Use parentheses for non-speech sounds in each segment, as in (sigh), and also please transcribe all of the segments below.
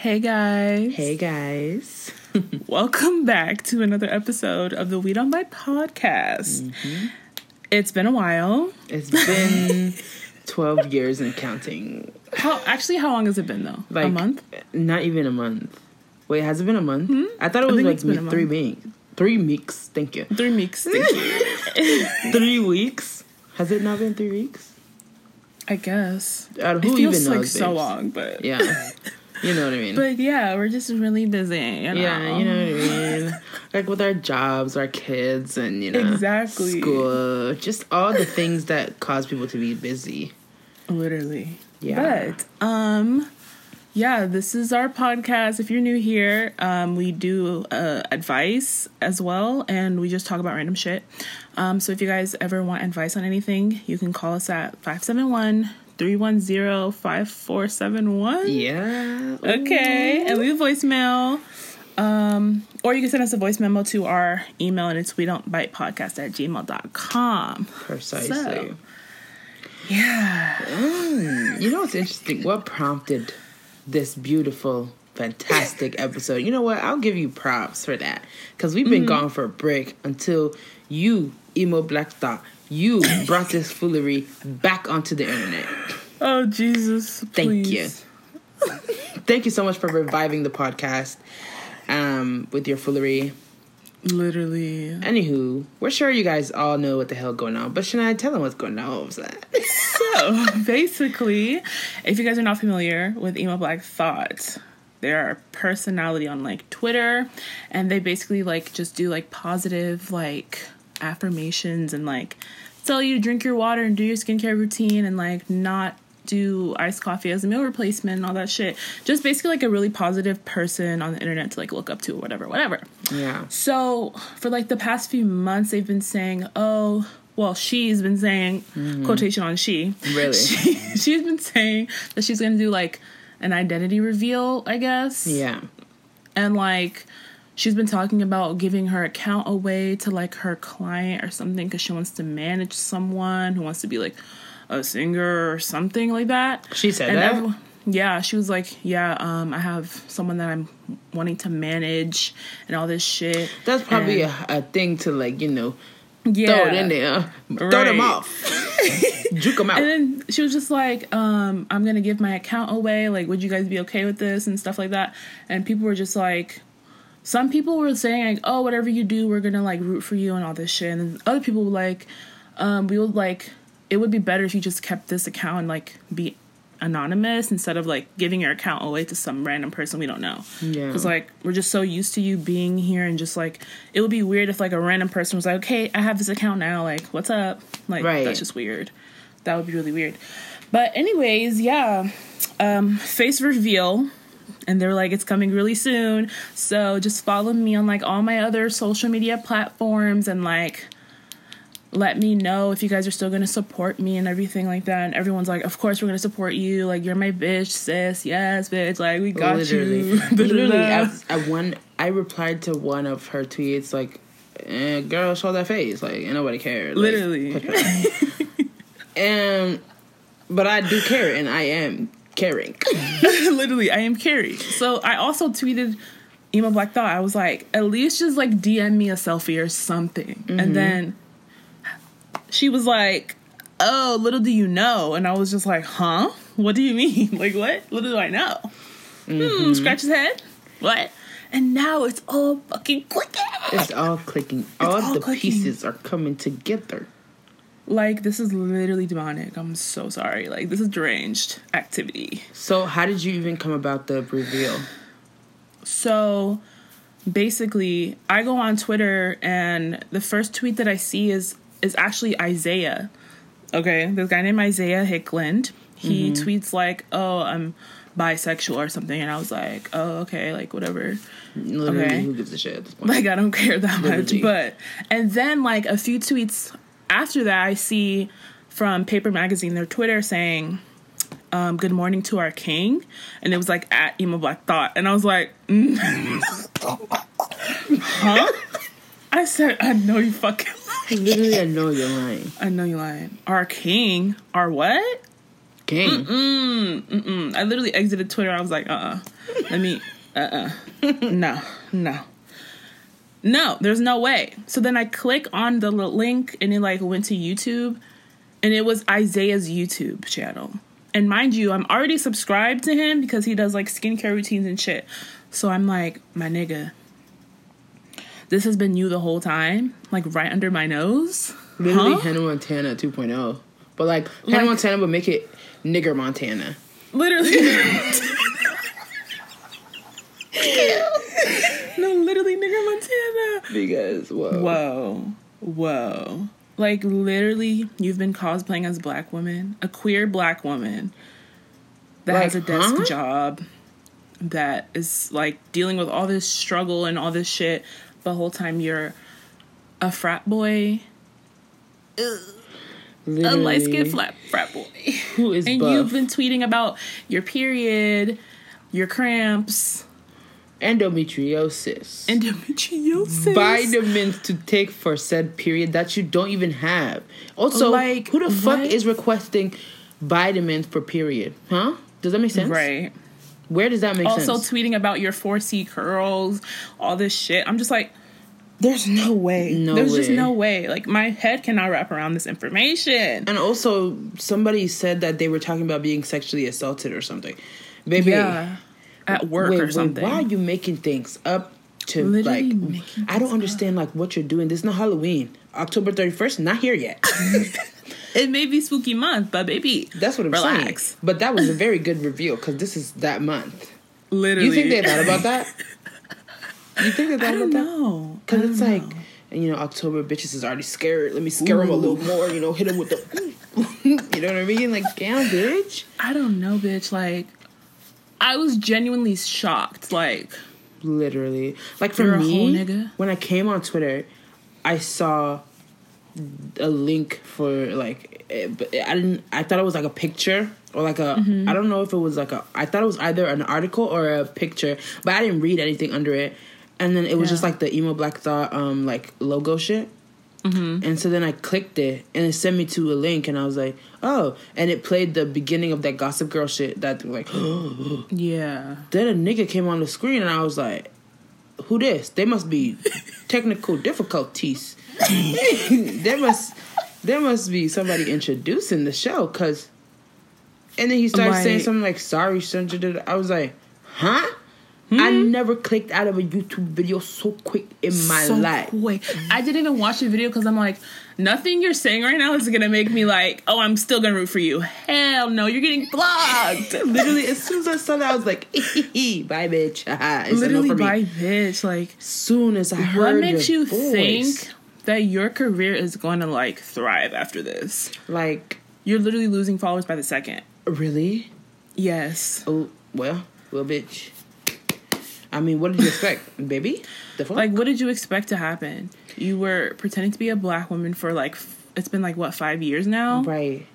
Hey guys. Hey guys. (laughs) Welcome back to another episode of the We Don't Bite podcast. It's been a while. It's been (laughs) 12 years and counting. How actually how long has it been though? Like a month? Not even a month. Wait, has it been a month? I thought it was like it's been a three month. weeks. Three weeks. Thank you. Three weeks. Thank you. (laughs) three weeks. Has it not been three weeks? I guess. Uh, It who feels even like knows, so long, but Yeah. You know what I mean? But yeah, we're just really busy. You know? yeah, you know what I mean? like with our jobs, our kids, and you know, Exactly. school, just all the things that cause people to be busy. Literally. Yeah. But um yeah, this is our podcast. If you're new here, um, we do uh, advice as well, and we just talk about random shit. Um, so if you guys ever want advice on anything, you can call us at 571 310 5471. Yeah. Okay, and leave a voicemail. Um, or you can send us a voice memo to our email, and it's we don't bite podcast at gmail.com. Precisely. So- Yeah. Mm, you know what's interesting? What prompted this beautiful, fantastic (laughs) episode? You know what? I'll give you props for that because we've Mm-hmm. been gone for a break until you, emo black thought, you brought this foolery back onto the internet. Oh, Jesus. Thank please. you. Thank you so much for reviving the podcast um, with your foolery. Literally. Anywho, we're sure you guys all know what the hell going on, but Shania, tell them what's going on. What was that? So basically, if you guys are not familiar with Emo Black Thought, they're a personality on like Twitter, and they basically like just do like positive like affirmations and like tell you to drink your water and do your skincare routine and like not do iced coffee as a meal replacement and all that shit. Just basically like a really positive person on the internet to like look up to or whatever, whatever. yeah. So for like the past few months, they've been saying, "Oh, well, she's been saying mm-hmm. quotation on she, Really? (laughs) she, she's been saying that she's gonna do like an identity reveal, I guess, Yeah. and like." She's been talking about giving her account away to like her client or something because she wants to manage someone who wants to be like a singer or something like that. She said And that? everyone- yeah, she was like, "Yeah, um, I have someone that I'm wanting to manage and all this shit." That's probably And- a, a thing to like, you know, yeah. throw it in there. Throw them off. (laughs) Juke them out. And then she was just like, um, "I'm gonna give my account away. Like, would you guys be okay with this and stuff like that?" And people were just like, some people were saying like, "Oh, whatever you do, we're gonna like root for you and all this shit." And other people were like, um, "We would like it would be better if you just kept this account and like be anonymous instead of like giving your account away to some random person we don't know." Yeah. Because like we're just so used to you being here and just like it would be weird if like a random person was like, "Okay, I have this account now. Like, what's up?" Like Right. that's just weird. That would be really weird. But anyways, yeah. Um, face reveal. And they're like, it's coming really soon. So just follow me on like all my other social media platforms and like let me know if you guys are still gonna support me and everything like that. And everyone's like, Of course we're gonna support you. Like you're my bitch, sis. Yes, bitch. Like we got literally, you. literally, (laughs) at one, I replied to one of her tweets like, eh, "Girl, show that face." Like, and nobody cared. Like, Literally. and, (laughs) but I do care, and I am caring. (laughs) (laughs) Literally, I am Carrie. So I also tweeted Emo Black Thought. I was like, at least just like DM me a selfie or something. And then she was like, oh, little do you know. And I was just like, huh? What do you mean? (laughs) Like, what? Little do I know. Hmm, scratch his head. What? And now it's all fucking clicking. It's all clicking. all, all the clicking. pieces are coming together. Like, this is literally demonic. I'm so sorry. Like, this is deranged activity. So, how did you even come about the reveal? So basically, I go on Twitter and the first tweet that I see is is actually Isaiah. Okay, this guy named Isaiah Hickland. He mm-hmm. tweets like, "Oh, I'm bisexual or something," and I was like, "Oh, okay, like whatever." Literally, Okay. who gives a shit at this point? Like I don't (laughs) care that much. But and then like a few tweets after that, I see from Paper Magazine their Twitter saying, um, "Good morning to our king," and it was like at emo black thought, and I was like, mm. (laughs) "Huh?" I said, "I know you fucking." (laughs) lying. Literally, I know you're lying. I know you're lying. Our king, our what? King. Mm, mm-mm. I literally exited Twitter. I was like, uh, uh let me, uh, uh no, no, no. There's no way. So then I click on the link, and it like went to YouTube, and it was Isaiah's YouTube channel. And mind you, I'm already subscribed to him because he does like skincare routines and shit. So I'm like, my nigga, this has been you the whole time, like right under my nose. Literally Huh? Hannah Montana 2.0. But like, Hannah Like- Montana would make it nigger Montana. Literally. (laughs) (laughs) no, literally, nigga Montana. Because whoa. Whoa. Whoa. Like, literally, you've been cosplaying as a black woman, a queer black woman that Like, has a desk huh? job, that is like dealing with all this struggle and all this shit. The whole time you're a frat boy, a Literally, light skinned flat frat boy. Who is and buff? you've been tweeting about your period, your cramps, endometriosis. endometriosis. vitamins to take for said period that you don't even have. Also, Like, who the fuck is requesting vitamins for period? Huh? Does that make sense? right. Where does that make Also sense? Also, tweeting about your 4C curls, all this shit. I'm just like, there's no way. No there's just no way. Like my head cannot wrap around this information. and also, somebody said that they were talking about being sexually assaulted or something. Baby, Yeah. At work wait, or wait, something. why are you making things up to Literally like? I don't understand like what you're doing. This is not Halloween. October 31st, not here yet. (laughs) It may be spooky month, but baby, That's what I'm relax. saying. But that was a very good reveal because this is that month. Literally. You think they thought about that? You think they thought I don't about that? know. Because it's don't like, and you know, October bitches is already scared. Let me scare them a little more. You know, hit them with the, (laughs) you know what I mean? Like, damn, bitch. I don't know, bitch. Like, I was genuinely shocked. Like, Literally, like for me, nigga. when I came on Twitter, I saw a link for like, eh, but I didn't. I thought it was like a picture or like a. Mm-hmm. I don't know if it was like a. I thought it was either an article or a picture, but I didn't read anything under it. And then it was just like the emo black thought um like logo shit. Mm-hmm. And so then I clicked it, and it sent me to a link, and I was like, "Oh!" And it played the beginning of that Gossip Girl shit. That like, (gasps) yeah. then a nigga came on the screen, and I was like, "Who this? They must be (laughs) technical difficulties. (laughs) there must, there must be somebody introducing the show, cause." And then he started saying something like, "Sorry. I was like, "Huh." I Hmm? never clicked out of a YouTube video so quick in my so life. quick. I didn't even watch the video because I'm like, nothing you're saying right now is gonna make me like, oh, I'm still gonna root for you. Hell no, you're getting blocked. (laughs) Literally, as soon as I saw that, I was like, (laughs) "Bye, bitch." (laughs) No Literally, for me. by bitch. Like, soon as I heard what makes you voice, think that your career is going to like thrive after this? like You're literally losing followers by the second. really? Yes. Oh well, well, bitch. I mean, what did you expect, (laughs) baby? The fuck? Like, what did you expect to happen? You were pretending to be a black woman for like, f- it's been like what five years now? right?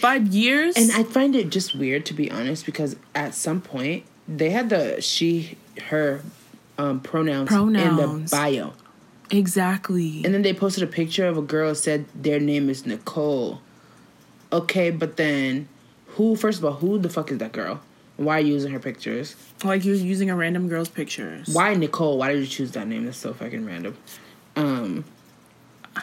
Five years. And I find it just weird to be honest, because at some point they had the she, her, um, pronouns, in the bio, exactly. and then they posted a picture of a girl said their name is Nicole. Okay, but then who? First of all, who the fuck is that girl? Why are you using her pictures? like you're using a random girl's pictures. Why Nicole? Why did you choose that name? That's so fucking random. Um,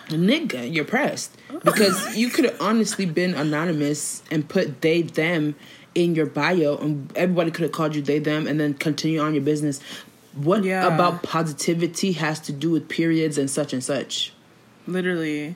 nigga, you're pressed because you could have honestly been anonymous and put they them in your bio, and everybody could have called you they them, and then continue on your business. What Yeah. about positivity has to do with periods and such and such? Literally.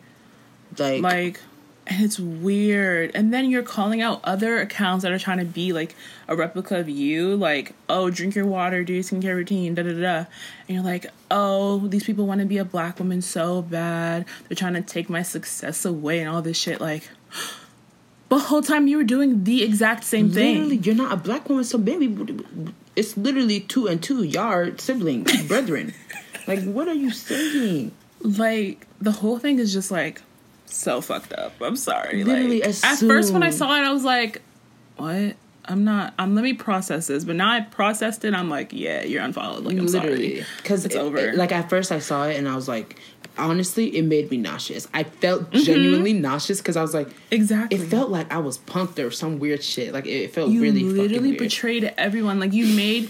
Like, Like, and it's weird. And then you're calling out other accounts that are trying to be like a replica of you. Like, oh, drink your water, do your skincare routine, da da da. And you're like, oh, these people want to be a black woman so bad. They're trying to take my success away and all this shit. Like, (gasps) the whole time you were doing the exact same literally, thing. you're not a black woman, so baby, it's literally two and two. Y'all siblings, brethren. (laughs) Like, what are you saying? Like, the whole thing is just like so fucked up. I'm sorry. Literally, like, at first when I saw it, I was like, what? I'm not. I'm. let me process this. But now I processed it. I'm like, yeah, you're unfollowed. Like I'm literally sorry, because it's it- over. it- like at first I saw it and I was like, honestly, it made me nauseous. I felt Mm-hmm. genuinely nauseous because I was like, exactly. it felt like I was punked or some weird shit. Like it felt you really literally betrayed everyone. Like you made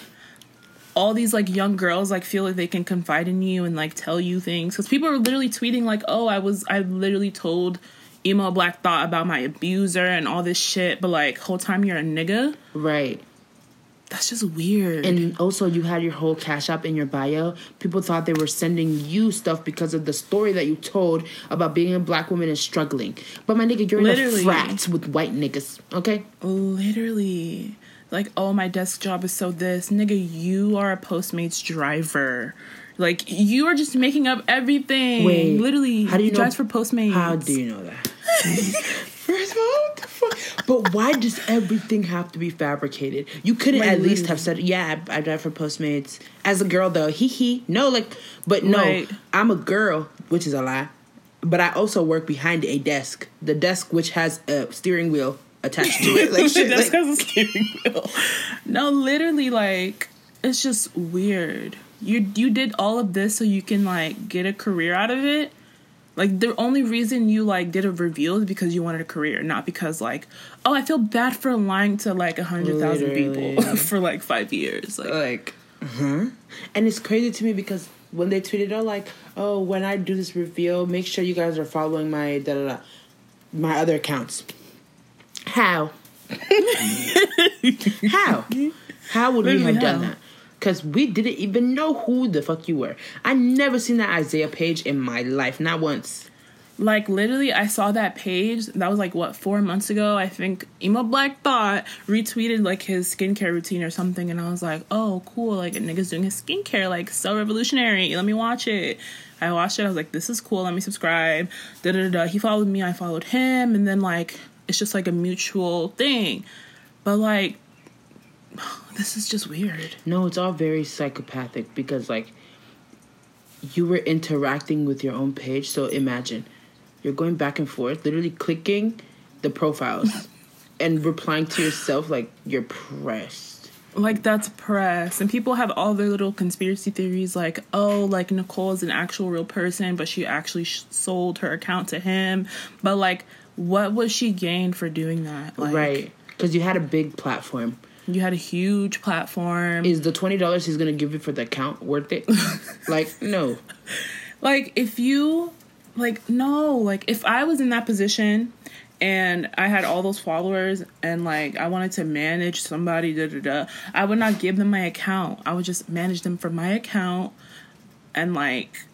all these like young girls like feel like they can confide in you and like tell you things because people are literally tweeting like, "Oh, I was I literally told." Emo Black Thought about my abuser and all this shit, but like whole time you're a nigga. right. That's just weird. And also, you had your whole cash app in your bio. People thought they were sending you stuff because of the story that you told about being a black woman and struggling. But my nigga, you're in a frat with white niggas, okay? Literally. Like, oh, my desk job is so this. Nigga, you are a Postmates driver. Like, you are just making up everything. Wait, Literally. how do you he know- drives for Postmates. How do you know that? (laughs) First of all, what the fuck? But why does everything have to be fabricated? You couldn't Like, at least have said, "Yeah, I, I drive for Postmates." As a girl, though, hee hee. No, like, but no, Right. I'm a girl, which is a lie. But I also work behind a desk, the desk which has a steering wheel attached to it. Like (laughs) shit, That's like, because of steering wheel. No, literally, like, it's just weird. You you did all of this so you can like get a career out of it. Like the only reason you like did a reveal is because you wanted a career, not because like, oh, I feel bad for lying to like a hundred thousand people (laughs) for like five years. Like, like huh and it's crazy to me because when they tweeted out like oh when i do this reveal make sure you guys are following my da da da my other accounts how (laughs) how how would we Literally have done that because we didn't even know who the fuck you were i never seen that isaiah page in my life not once Like literally, I saw that page. That was like what four months ago. I think emo black thought retweeted like his skincare routine or something, and I was like, oh cool, like a nigga's doing his skincare, like so revolutionary. Let me watch it. I watched it. I was like, this is cool. Let me subscribe. Da da. da. He followed me. I followed him, and then like it's just like a mutual thing. But like, (sighs) this is just weird. no it's all very psychopathic because like you were interacting with your own page so imagine you're going back and forth literally clicking the profiles (laughs) and replying to yourself like you're pressed Like that's press, and people have all their little conspiracy theories. Like, oh, like Nicole is an actual real person, but she actually sh- sold her account to him. But like, what was she gained for doing that? Like, right. Because you had a big platform. You had a huge platform. is the $20 he's gonna give you for the account worth it? (laughs) Like no. Like if you like no. Like if i was in that position and i had all those followers and like i wanted to manage somebody da da da i would not give them my account. I would just manage them from my account and like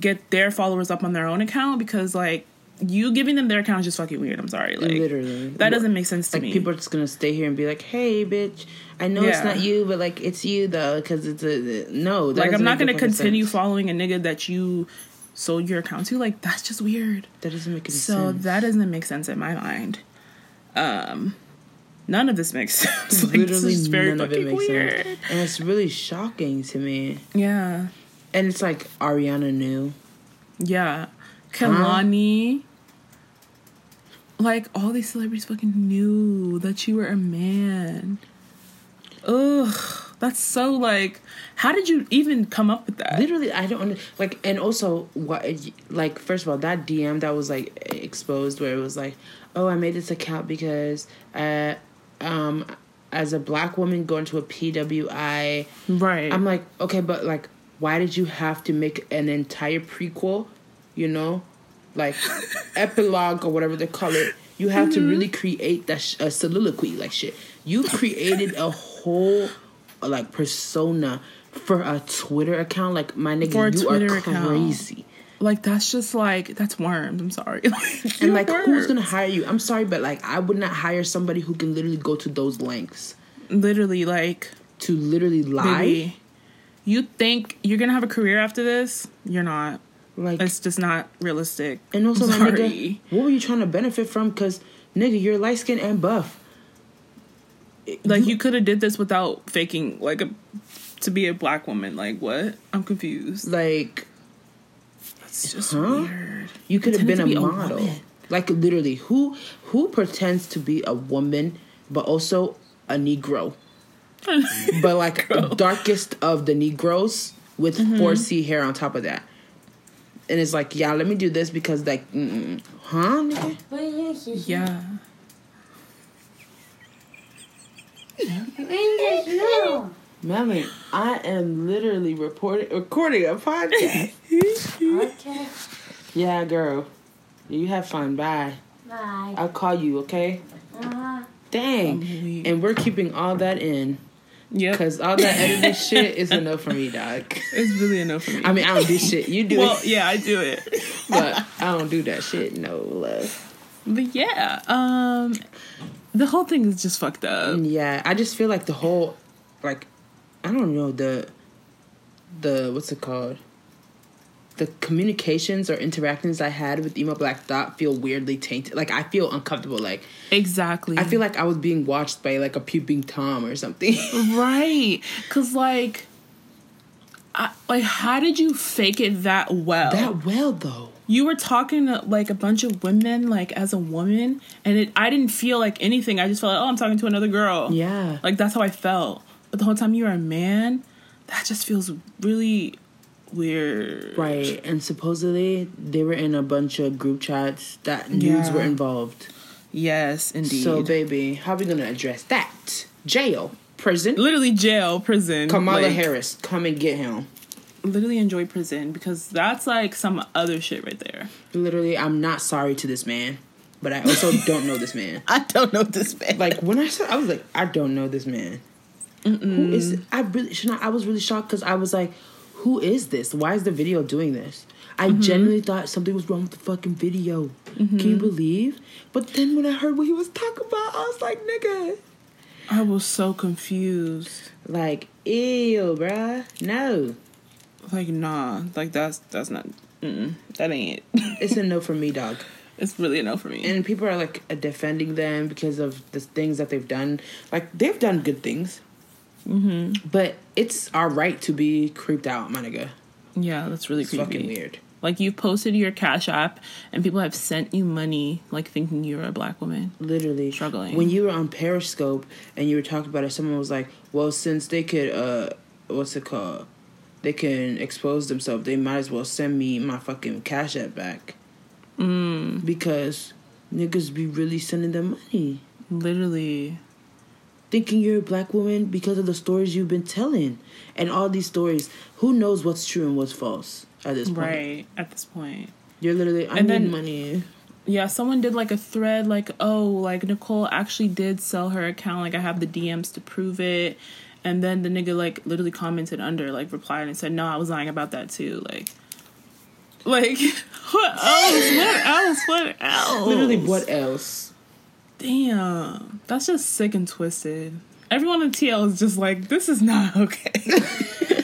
get their followers up on their own account because like you giving them their account is just fucking weird. I'm sorry. Like literally. that doesn't make sense to like me. people are just gonna stay here and be like hey bitch i know it's not you but like it's you though because it's a no like i'm not gonna continue sense. following a nigga that you sold your account to. Like that's just weird. That doesn't make any So sense. So that doesn't make sense in my mind. Um, none of this makes (laughs) sense. like, literally this is very none of it makes weird. sense and it's really shocking to me. Yeah, and it's like ariana knew yeah. Kehlani. Like all these celebrities fucking knew that you were a man. Ugh, that's so like. How did you even come up with that? literally i don't like and also what like first of all that dm that was like exposed where it was like oh i made this account because uh um as a black woman going to a pwi Right. i'm like okay but like why did you have to make an entire prequel you know like epilogue or whatever they call it you have Mm-hmm. to really create that sh- a soliloquy like shit you created a whole like persona for a twitter account like my nigga For a you Twitter are account. crazy like that's just like that's worms. I'm sorry. (laughs) Like, and like who's gonna hire you i'm sorry but like i would not hire somebody who can literally go to those lengths literally like to literally lie baby, you think you're gonna have a career after this? You're not. Like It's just not realistic. And also, my nigga, what were you trying to benefit from? Because, nigga, you're light skinned and buff. Like you could have did this without faking like a to be a black woman. Like what? I'm confused. Like, It's just Huh? weird. you could have been a be model. like, literally, who who pretends to be a woman, but also a Negro, (laughs) but like darkest of the Negroes with Mm-hmm. 4C hair on top of that. And it's like, yeah, let me do this because like, huh? nigga? Yeah. Mommy, I am literally reporting, recording a podcast. Okay. (laughs) yeah, girl. You have fun. Bye. Bye. I'll call you, okay? Uh, Dang. And we're keeping all that in Yep. because all that editing shit is enough for me, dog. It's really enough for me. I mean, I don't do shit. You do it. well, it, yeah, I do it. (laughs) but I don't do that shit. No love. But yeah, um, the whole thing is just fucked up. Yeah, I just feel like the whole, like, I don't know the, the what's it called? The communications or interactions I had with emo black dot feel weirdly tainted. Like I feel uncomfortable. Like Exactly. I feel like I was being watched by like a puping tom or something. (laughs) right, cause like, I, like, how did you fake it that well? that well though. you were talking to like a bunch of women, like as a woman, and it, I didn't feel like anything. I just felt like, oh, I'm talking to another girl. Yeah. Like that's how I felt. But the whole time you were a man, that just feels really weird. Right, and supposedly they were in a bunch of group chats that nudes Yeah. were involved. Yes, indeed. So, baby, how are we gonna address that? Jail, prison. literally jail, prison. Kamala like, Harris, come and get him. Literally enjoy prison because that's like some other shit right there. Literally, I'm not sorry to this man, but I also (laughs) don't know this man. I don't know this man. Like when I said, I was like, I don't know this man. Who is? I really should not. I was really shocked because I was like, who is this? Why is the video doing this? I genuinely thought something was wrong with the fucking video. Can you believe? But then when I heard what he was talking about, I was like, nigga, I was so confused. like, ew, bruh, no. Like nah, like that's that's not. That ain't it. (laughs) It's a no for me, dog. it's really a no for me. And people are like defending them because of the things that they've done. Like they've done good things, mm-hmm. but it's our right to be creeped out, my nigga. yeah, that's really It's creepy. fucking weird. Like you've posted your Cash App, and people have sent you money, like thinking you're a black woman. Literally Struggling. When you were on Periscope and you were talking about it, someone was like, "Well, since they could, uh, what's it called? They can expose themselves. They might as well send me my fucking Cash App back Mm, because niggas be really sending them money." literally. Thinking you're a black woman because of the stories you've been telling and all these stories who knows what's true and what's false at this point Right at this point. you're literally i And need then- money Yeah, someone did like a thread like, oh, like Nicole actually did sell her account. Like I have the DMs to prove it. And then the nigga like literally commented under, like replied and said, no, I was lying about that too. Like, like (laughs) what else? What else? What (laughs) else? literally what else Damn, that's just sick and twisted. Everyone in TL is just like, this is not (laughs) okay. (laughs)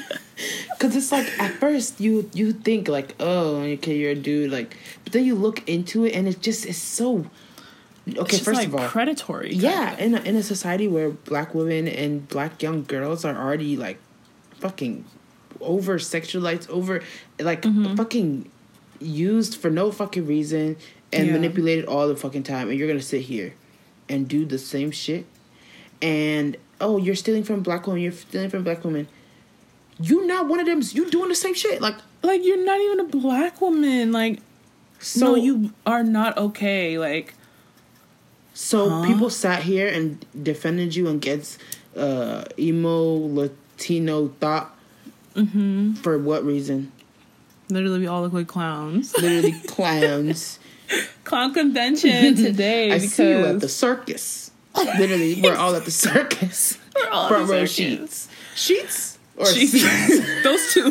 because it's like at first you you think like oh okay you're a dude like but then you look into it and it just is so okay first like of all predatory. yeah in a, in a society where black women and black young girls are already like fucking over sexualized over like Mm-hmm. fucking used for no fucking reason and Yeah. manipulated all the fucking time and you're gonna sit here and do the same shit and oh you're stealing from black women you're stealing from black women You're not one of them You're doing the same shit like like you're not even a black woman. Like, so no, you are not okay. Like, So Huh? people sat here and defended you against uh, emo Latino thought. Mm-hmm. For what reason? literally, we all look like clowns. Literally (laughs) clowns. Clown (laughs) convention (laughs) today. I because see you at the circus. Literally, we're all at the circus. (laughs) we're all Front row sheets. Sheets or seats? Those two.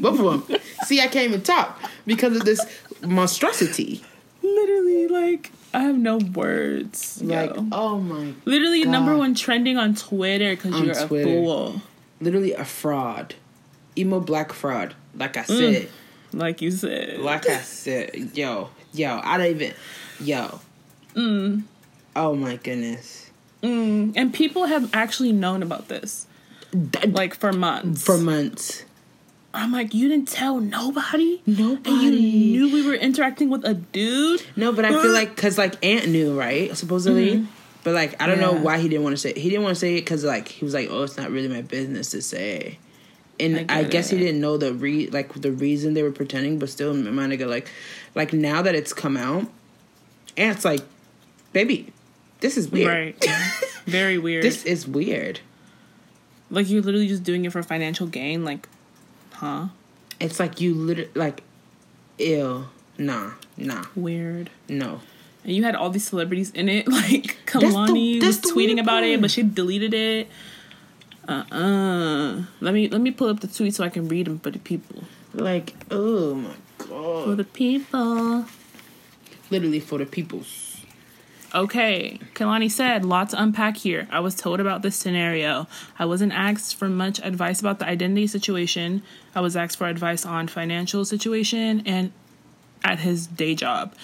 Both of them. See, I can't even talk because of this monstrosity. literally, like, I have no words. Like, yo. oh my, literally, number one trending on Twitter because you're a fool. literally a fraud, emo black fraud. Like I Mm. said. Like you said. like I said, yo, yo, I don't even, yo. Mm. Oh my goodness. Mm. And people have actually known about this, like, for months. for months. I'm like, you didn't tell nobody? Nobody. And you knew we were interacting with a dude? No, but I feel like because like Aunt knew, right? Supposedly, But like, I don't know why he didn't want to say. It. He didn't want to say it because like he was like, "Oh, it's not really my business to say." And I I, guess he didn't know the re like the reason they were pretending, but still, my nigga, like, like now that it's come out, and it's like, baby, this is weird. Right. Very (laughs) weird. This is weird. like you're literally just doing it for financial gain. Like, huh? It's like you literally like, ill. nah, nah, Weird. no. And you had all these celebrities in it. (laughs) Like the- Kehlani that's was tweeting about it, but she deleted it. Uh uh Let me let me pull up the tweet so I can read them for the people. Like, oh my god. For the people. literally for the peoples. Okay, Kehlani said, lot to unpack here. I was told about this scenario. I wasn't asked for much advice about the identity situation. I was asked for advice on financial situation and at his day job.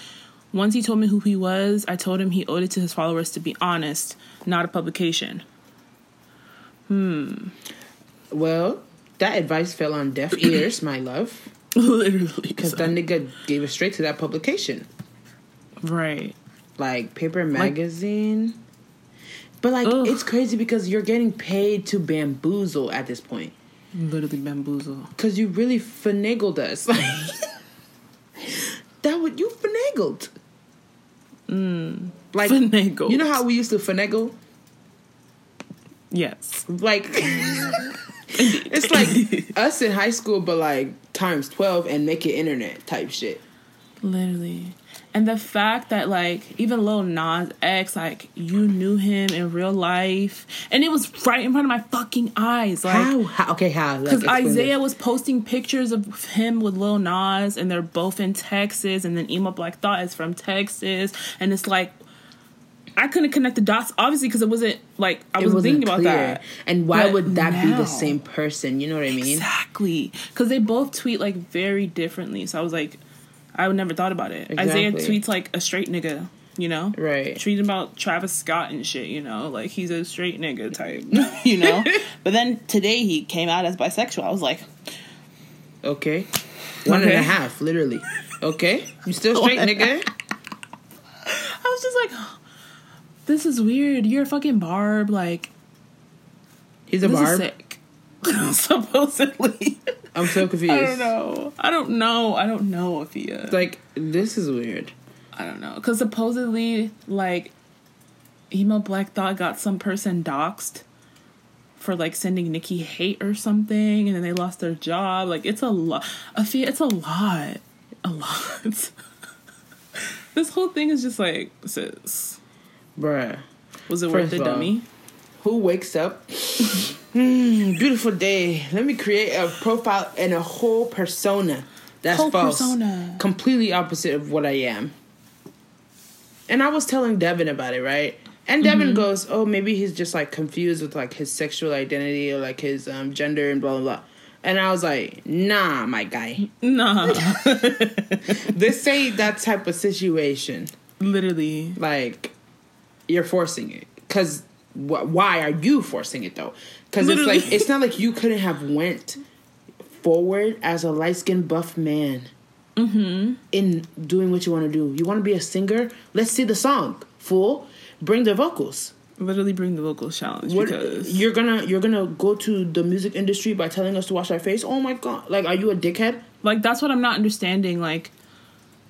Once he told me who he was, I told him he owed it to his followers to be honest, not a publication. Hmm. Well, that advice fell on deaf (coughs) ears, my love, Literally. because that nigga gave it straight to that publication. right. like paper magazine. but like Ugh. it's crazy because you're getting paid to bamboozle at this point. Literally bamboozle. Cause you really finagled us. Like (laughs) that would you finagled. Hmm. Like Finagled. You know how we used to finagle? Yes. Like (laughs) it's like us in high school, but like times twelve and make it internet type shit. Literally. And the fact that like even Lil Nas X, like you knew him in real life, and it was right in front of my fucking eyes, like how? how? Okay, how? Because explain Isaiah this. was posting pictures of him with Lil Nas, and they're both in Texas, and then Emo Black Thought is from Texas, and it's like I couldn't connect the dots, obviously, because it wasn't like I was wasn't thinking about clear. that. And why But would that be the same person? You know what I mean? Exactly, because they both tweet like very differently. So I was like, I would never thought about it. Isaiah tweets like a straight nigga, you know, Right. Tweeting about Travis Scott and shit, you know, like he's a straight nigga type, (laughs) you know. (laughs) but then today he came out as bisexual. I was like, Okay. One and a half, literally. Okay. You still (laughs) straight, nigga? I was just like, this is weird. You're a fucking barb, like He's a this barb. is sick. (laughs) Supposedly, I'm so confused. (laughs) I don't know. I don't know. I don't know if he. Uh, Like, this is weird. I don't know. Because supposedly, like, Emo Black Thought got some person doxxed for, like, sending Nicki hate or something, and then they lost their job. Like, it's a lot. Feel it's a lot. A lot. (laughs) this whole thing is just like, sis, Bruh. was it worth First the of all, dummy? Who wakes up? Hmm, beautiful day. Let me create a profile and a whole persona. That's Whole false. persona. Completely opposite of what I am. And I was telling Devin about it, right? And Devin Mm-hmm. goes, "Oh, maybe he's just like confused with like his sexual identity or like his um, gender and blah blah blah." And I was like, "Nah, my guy, Nah. (laughs) this ain't that type of situation. Literally. Like, you're forcing it. Cause wh- why are you forcing it though? Cause it's like it's not like you couldn't have went forward as a light skinned buff man Mm-hmm. in doing what you want to do. You want to be a singer? Let's see the song. Fool, bring the vocals. Literally bring the vocal challenge What because you're gonna you're gonna go to the music industry by telling us to wash our face? Oh my god! Like, are you a dickhead? like that's what I'm not understanding. Like,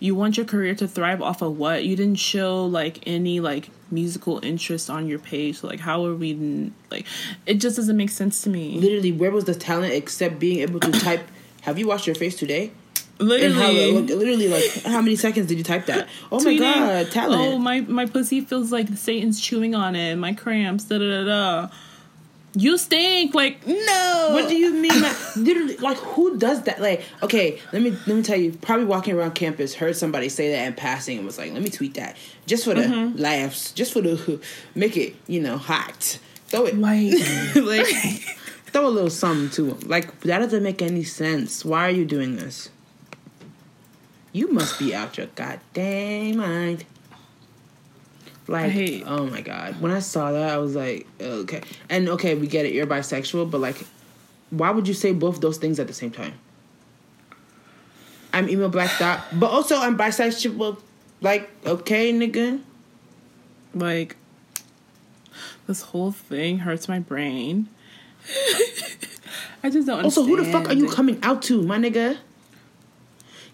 you want your career to thrive off of what? You didn't show like any like musical interest on your page. Like, how are we like? It just doesn't make sense to me. Literally, where was the talent except being able to type? Have you washed your face today? And how, Literally, like, literally, like how many seconds did you type that? Oh my god, talent! Oh my my pussy feels like Satan's chewing on it. My cramps. Da da da da. You stink. Like no. What do you mean? That, literally, like who does that? Like, okay, let me let me tell you. Probably walking around campus, heard somebody say that in passing, and was like, "Let me tweet that just for the Mm-hmm. laughs, just for the (laughs) make it, you know, hot. Throw it Like (laughs) like throw a little something to them Like that doesn't make any sense. Why are you doing this? You must be out your goddamn mind. Like, hate- oh my god. When I saw that, I was like, okay. And okay, we get it. You're bisexual, but like, why would you say both those things at the same time? I'm emo black dot, but also I'm bisexual. Like, okay, nigga. like This whole thing hurts my brain. (laughs) I just don't. Also, who the fuck are you coming out to, my nigga?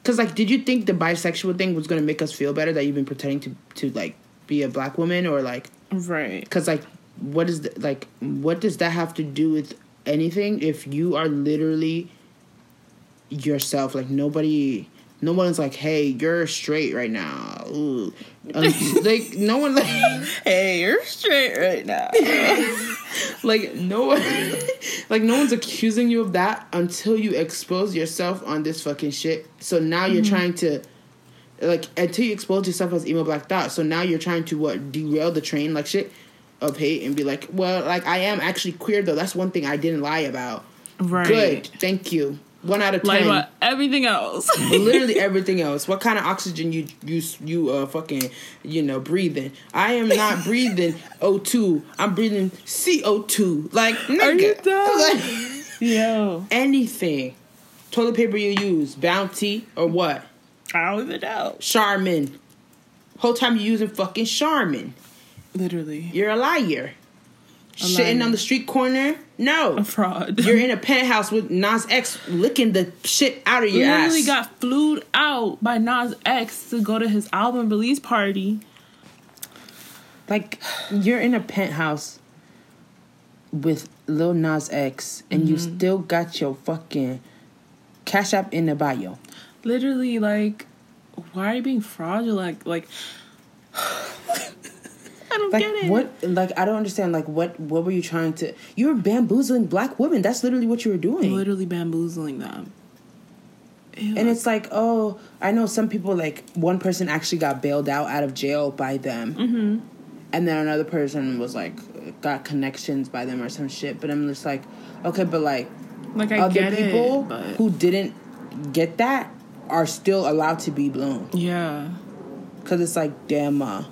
Cause like, did you think the bisexual thing was gonna make us feel better that you've been pretending to to like be a black woman or like? Right. Cause like, what is the, like what does that have to do with anything? If you are literally yourself, like nobody. No one's like, "Hey, you're straight right now." Ooh. Um, (laughs) like no one like Hey, you're straight right now. (laughs) like no one (laughs) like no one's accusing you of that until you expose yourself on this fucking shit so now you're trying to like until you expose yourself as emo black thought so now you're trying to what derail the train like shit of hate and be like well like i am actually queer though that's one thing i didn't lie about right. good thank you one out of Like ten about everything else. (laughs) literally (laughs) everything else. What kind of oxygen you you you uh fucking you know breathing? I am not (laughs) breathing O2. I'm breathing CO2. Like nigga, like Yo, anything. Toilet paper you use, Bounty or what? I don't even know. Charmin. Whole time you using fucking Charmin. Literally, You're a liar. Shitting liar. on the street corner? No. a fraud. You're in a (laughs) penthouse with Nas X licking the shit out of your literally ass. got flued out by Nas X to go to his album release party. Like (sighs) you're in a penthouse with Lil Nas X, and you Mm-hmm. still got your fucking cash app in the bio. Literally, like, why are you being fraudulent? Like, like (sighs) I don't Like get it. what? Like I don't understand. Like what? What were you trying to? You were bamboozling black women. That's literally what you were doing. Literally bamboozling them. Ew. And it's like, oh, I know some people. Like one person actually got bailed out out of jail by them, mm-hmm. and then another person was like got connections by them or some shit. But I'm just like, okay, but like like I other get people it, but who didn't get that are still allowed to be blown yeah, because it's like damn uh,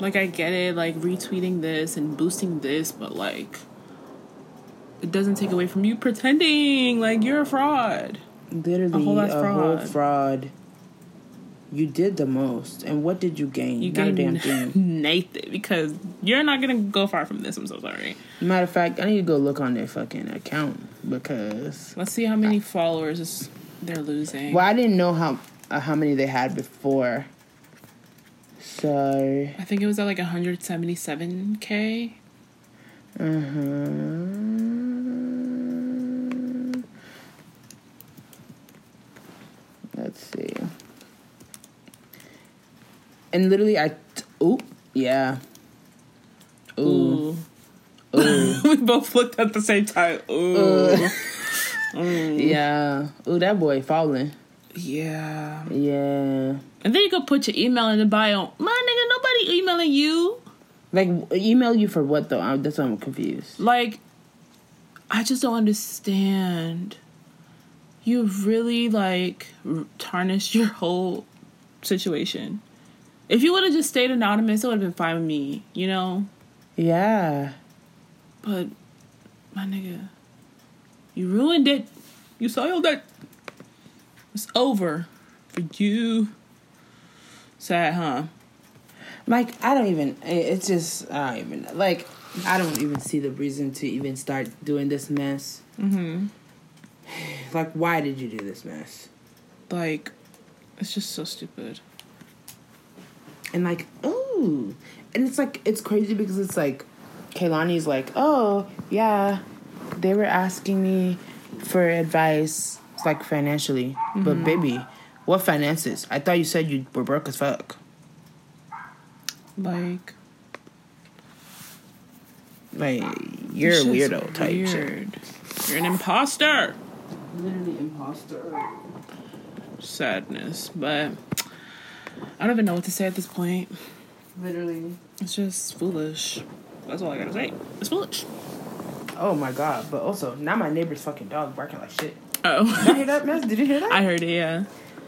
like I get it, like retweeting this and boosting this, but like, it doesn't take away from you pretending like you're a fraud. literally A whole a fraud. whole fraud you did the most and what did you gain You not a damn thing (laughs) Nathan because you're not gonna go far from this. I'm so sorry. matter of fact i need to go look on their fucking account because Let's see how many followers they're losing. well i didn't know how uh, how many they had before so I think it was at like 177k. uh-huh. let's see and literally i t- oh yeah Ooh. Ooh. Ooh. (laughs) we both looked at the same time. Ooh. (laughs) Mm. Yeah. Ooh, that boy falling. Yeah. Yeah. And then you could put your email in the bio. My nigga, nobody emailing you. Like email you for what though? I'm, that's why I'm confused. Like, I just don't understand. You've really like tarnished your whole situation. If you would have just stayed anonymous, it would have been fine with me, you know? Yeah. But, my nigga, you ruined it. You soiled it. It's over for you. Sad, huh? Like I don't even. It's just I don't even like. I don't even see the reason to even start doing this mess. Mm-hmm. Like, why did you do this mess? Like, it's just so stupid. And like, oh, and it's like it's crazy because it's like, Kehlani's like, oh yeah, they were asking me for advice, like financially, but mm-hmm. baby, what finances? I thought you said you were broke as fuck. Like, Like you're a weirdo type shit. weird. You're an imposter. Literally imposter. Sadness, but I don't even know what to say at this point. Literally. It's just foolish. That's all I gotta say. It's foolish. Oh my god! But also, now my neighbor's fucking dog barking like shit. Oh, Did you hear that, mess? Did you hear that? (laughs) I heard it. Yeah.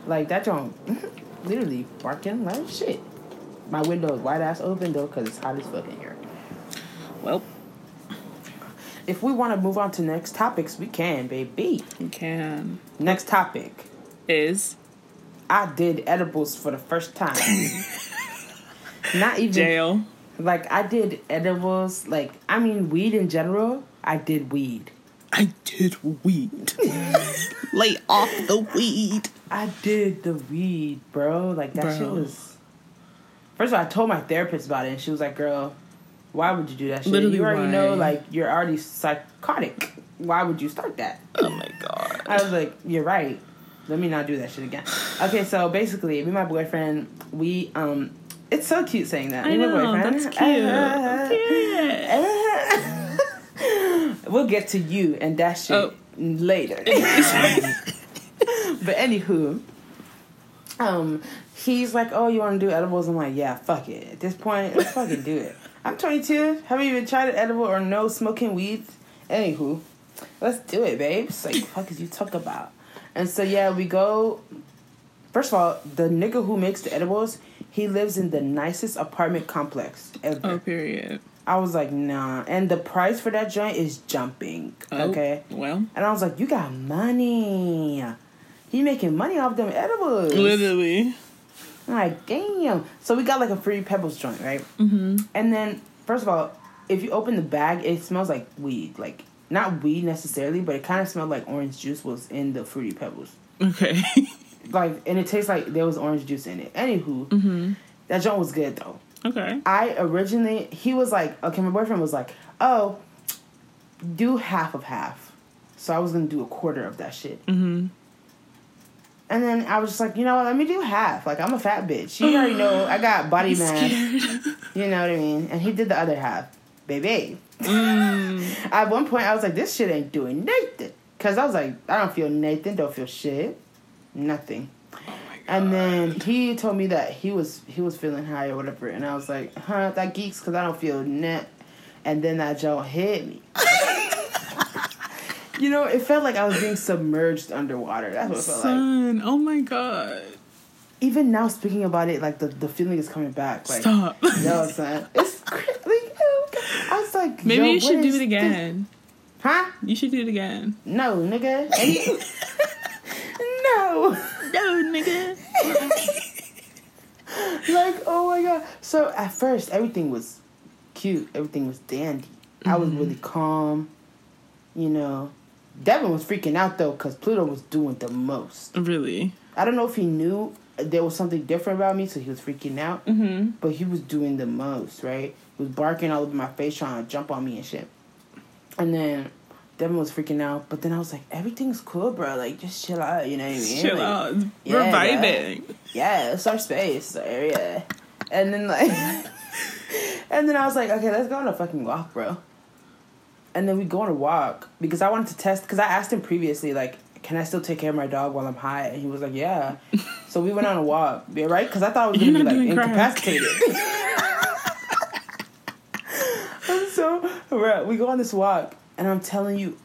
Like that dog, (laughs) literally barking like shit. My window is wide ass open though, cause it's hot as fuck in here. Well, If we want to move on to next topics, we can, baby. We can. Next topic. Is I did edibles for the first time. (laughs) not even jail. Like I did edibles. Like I mean, weed in general. I did weed. I did weed. (laughs) Lay off the weed. I did the weed, bro. Like that shit was. First of all, I told my therapist about it, and she was like, "Girl, why would you do that shit? Literally, you already why? know, like you're already psychotic. Why would you start that?" Oh my god. I was like, "You're right. Let me not do that shit again." Okay, so basically, me and my boyfriend, we um, it's so cute saying that. I Me and my know, boyfriend. that's (laughs) cute. Period. (laughs) we'll get to you and that shit Oh. later. (laughs) (laughs) but anywho, um, he's like, "Oh, you want to do edibles?" I'm like, "Yeah, fuck it. At this point, let's fucking do it." (laughs) I'm 22. Haven't even tried an edible or no smoking weed. Anywho, let's do it, babe. babes. Like, fuck is you talk about? And so yeah, we go. First of all, the nigga who makes the edibles, he lives in the nicest apartment complex ever. Oh, period. I was like, nah. And the price for that joint is jumping. Oh, Okay. Well, And I was like, you got money. He making money off them edibles. literally. I'm like, damn. So we got like a free Pebbles joint, right? Mm-hmm. And then, first of all, if you open the bag, it smells like weed. Like, not weed necessarily, but it kind of smelled like orange juice was in the Fruity Pebbles. Okay. (laughs) Like, and it tastes like there was orange juice in it. Anywho, mm-hmm. that joint was good though. Okay. I originally he was like, okay, my boyfriend was like, oh, do half of half. So I was gonna do a quarter of that shit. Mm-hmm. And then I was just like, you know what, let me do half. Like I'm a fat bitch. You already know (laughs) I got body mass. You know what I mean? And he did the other half. Baby. Mm. (laughs) At one point I was like, this shit ain't doing nothing. Cause I was like, I don't feel Nathan, don't feel shit. Nothing. And then he told me that he was he was feeling high or whatever, and I was like, huh, that geeks because I don't feel net. And then that joke hit me. (laughs) you know, it felt like I was being submerged underwater. That's what it felt like. Son, oh my god. Even now, speaking about it, like the, the feeling is coming back. Like, Stop. yo, son, it's cra- like, God. I was like, Maybe yo, you should do it this? again. Huh? You should do it again. No, nigga. (laughs) (laughs) no. No, nigga. (laughs) like oh my god. So at first everything was cute. Everything was dandy. I was really calm you know. Devin was freaking out though because pluto was doing the most. Really? i don't know if he knew there was something different about me so he was freaking out. Mm-hmm. but he was doing the most right? He was barking all over my face trying to jump on me and shit. And then devin was freaking out but then i was like everything's cool bro like just chill out you know what i mean Chill Like, out. yeah, We're vibing. yeah, it's our space, our area. And then like, (laughs) and then I was like, okay, let's go on a fucking walk, bro. And then we go on a walk because I wanted to test. Because I asked him previously, like, can I still take care of my dog while I'm high? And he was like, yeah. (laughs) so we went on a walk, yeah, right? Because I thought I was You're gonna be like incapacitated. And (laughs) so we go on this walk, and I'm telling you,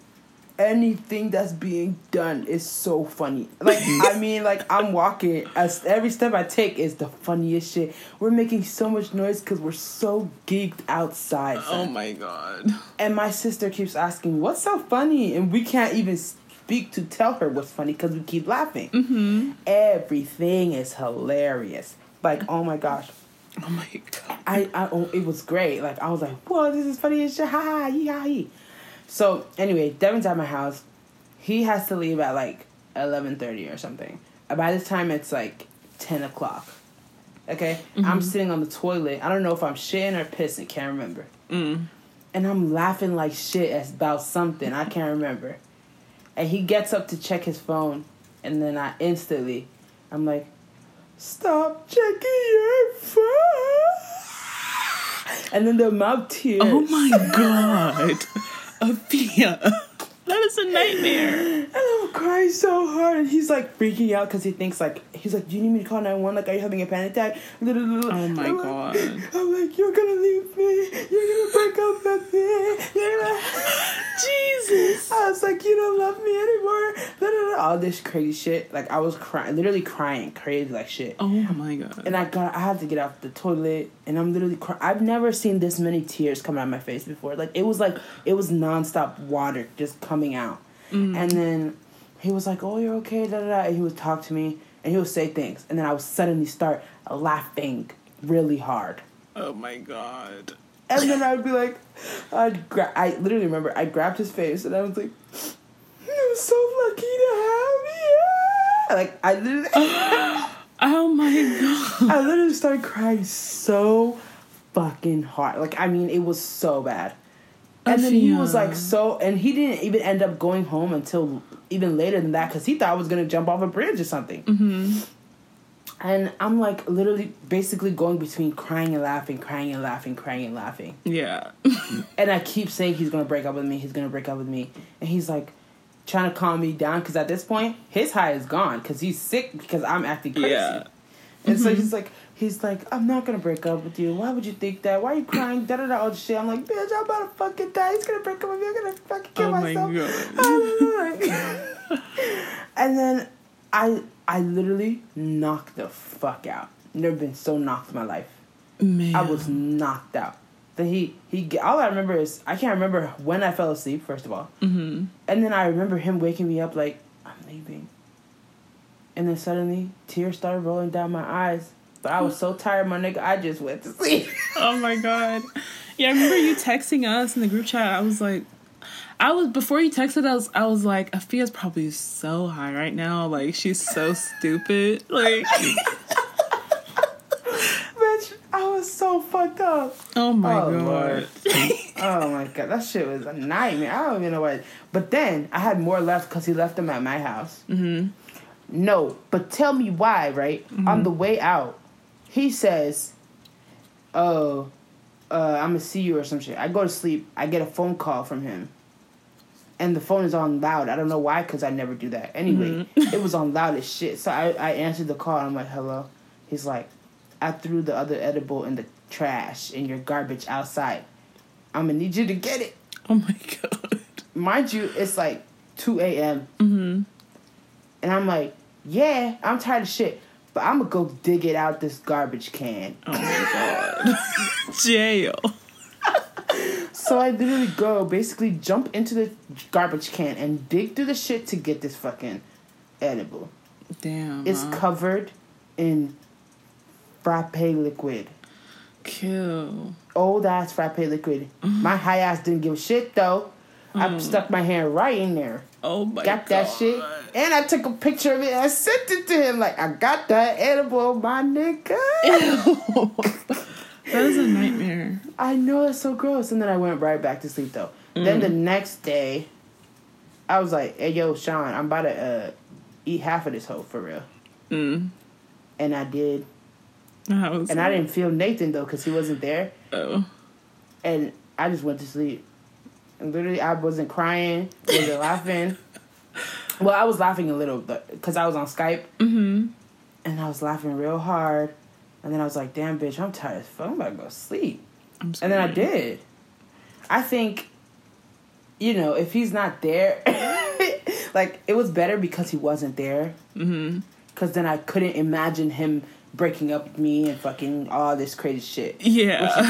anything that's being done is so funny. Like (laughs) I mean, like I'm walking, as every step I take is the funniest shit. We're making so much noise because we're so geeked outside. Oh son. my god. And my sister keeps asking, "What's so funny?" And we can't even speak to tell her what's funny because we keep laughing. Mm-hmm. Everything is hilarious. Like oh my gosh. Oh my god. I, I oh, it was great. Like I was like, whoa, this is funny as shit. Ha ha yee ha yee. So anyway, Devin's at my house. He has to leave at like eleven thirty or something. By this time, it's like ten o'clock. Okay, I'm sitting on the toilet. I don't know if I'm shitting or pissing. Can't remember. Mm. And I'm laughing like shit about something. I can't remember. And he gets up to check his phone, and then I instantly, I'm like, stop checking your phone. And then the mouth tears. Oh my god. (laughs) (laughs) Athea. That is a nightmare. And I'm crying so hard, and he's like freaking out because he thinks like he's like, "Do you need me to call 911? Like, are you having a panic attack?" Oh my I'm like- God. (laughs) I'm like, "You're gonna leave me. You're gonna break up with me. You're (laughs) gonna." Jesus. I was like, "You don't love me anymore." Da, da, da. All this crazy shit. Like I was crying, literally crying, crazy like shit. Oh my god. And I got, I had to get off the toilet, and I'm literally crying. I've never seen this many tears come out of my face before. Like it was like it was nonstop water just coming out. Mm. And then he was like, "Oh, you're okay," da da da. And he would talk to me, and he would say things, and then I would suddenly start laughing really hard. Oh my god. And then I'd be like, I'd gra- I literally remember I grabbed his face and I was like, "I'm so lucky to have you." Like I literally, (gasps) Oh my god. I literally started crying so fucking hard. Like I mean, it was so bad. And then he was like so, and he didn't even end up going home until even later than that because he thought I was gonna jump off a bridge or something. Mm-hmm. And I'm like literally basically going between crying and laughing, crying and laughing, crying and laughing. Yeah. And I keep saying he's gonna break up with me. He's gonna break up with me. And he's like trying to calm me down because at this point his high is gone because he's sick because I'm acting crazy. Yeah. And so mm-hmm. he's like, he's like, I'm not gonna break up with you. Why would you think that? Why are you crying? Da da da. All this shit. I'm like, bitch, I'm about to fucking die. He's gonna break up with me. I'm gonna fucking kill Oh my myself. god. (laughs) (laughs) and then I, I literally knocked the fuck out. Never been so knocked in my life. Man. I was knocked out. Then he he all I remember is I can't remember when I fell asleep first of all, Mm-hmm. and then I remember him waking me up like I'm leaving. And then suddenly tears started rolling down my eyes, but I was so tired, my nigga. I just went to sleep. (laughs) Oh my god. Yeah, I remember you texting us in the group chat. I was like, I was before you texted us. I was like, Afia's probably so high right now. Like she's so stupid. Like, (laughs) was so fucked up. oh my Oh, god. Lord. (laughs) oh my god, that shit was a nightmare. I don't even know what. But then I had more left because he left them at my house. Mm-hmm. No, but tell me why, right? On the way out, he says, Oh, uh, I'm gonna see you or some shit. I go to sleep. I get a phone call from him. And the phone is on loud. I don't know why, because I never do that. Anyway, it was on loud as shit. So I, I answered the call I'm like, hello. He's like, I threw the other edible in the trash in your garbage outside. I'm gonna need you to get it. Oh my god. (laughs) Mind you, it's like 2 a.m. Mm-hmm. And I'm like, yeah, I'm tired of shit. But I'm gonna go dig it out this garbage can. Oh my god. (laughs) Jail. (laughs) So I literally go, basically jump into the garbage can and dig through the shit to get this fucking edible. Damn. It's huh? covered in frappe liquid. Kill. Old ass frappe liquid. Mm-hmm. My high ass didn't give a shit though. I stuck my hand right in there. Oh my Got god. Got that shit. And I took a picture of it and I sent it to him. Like, I got that edible, my nigga. (laughs) That is a nightmare. I know it's so gross. And then I went right back to sleep though. Then Mm. the next day, I was like, "Hey yo, Sean, I'm about to uh, eat half of this hoe for real." Mm. And I did, (laughs) That and I didn't feel Nathan though because he wasn't there, Oh. and I just went to sleep. And literally, I wasn't crying, wasn't (laughs) laughing. Well, I was laughing a little, because I was on Skype, Mm-hmm. and I was laughing real hard. And then I was like, "Damn, bitch, I'm tired as fuck. I'm about to go sleep." And then I did. I think, you know, if he's not there, (laughs) like it was better because he wasn't there. Mm-hmm. Because then I couldn't imagine him breaking up with me and fucking all this crazy shit, Yeah.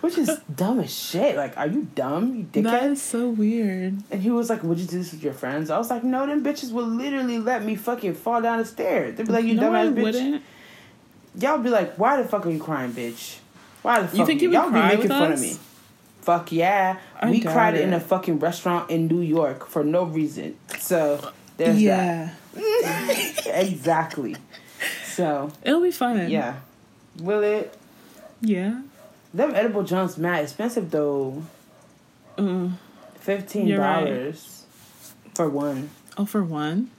which is (laughs) dumb as shit. Like, are you dumb, you that dickhead? is so weird. And he was like, "Would you do this with your friends?" I was like, "No, them bitches will literally let me fucking fall down the stairs. They'd be like, you no, dumbass bitch." wouldn't. Y'all be like, "Why the fuck are you crying, bitch? Why the fuck think you would y'all cry be making fun us? of me?" Fuck yeah. I we cried in a fucking restaurant in New York for no reason. So there's yeah. that. (laughs) (laughs) exactly. So It'll be fun. yeah. Will it Yeah. them edible joints mad expensive though. Mm. Fifteen You're right. dollars for one. Oh, for one?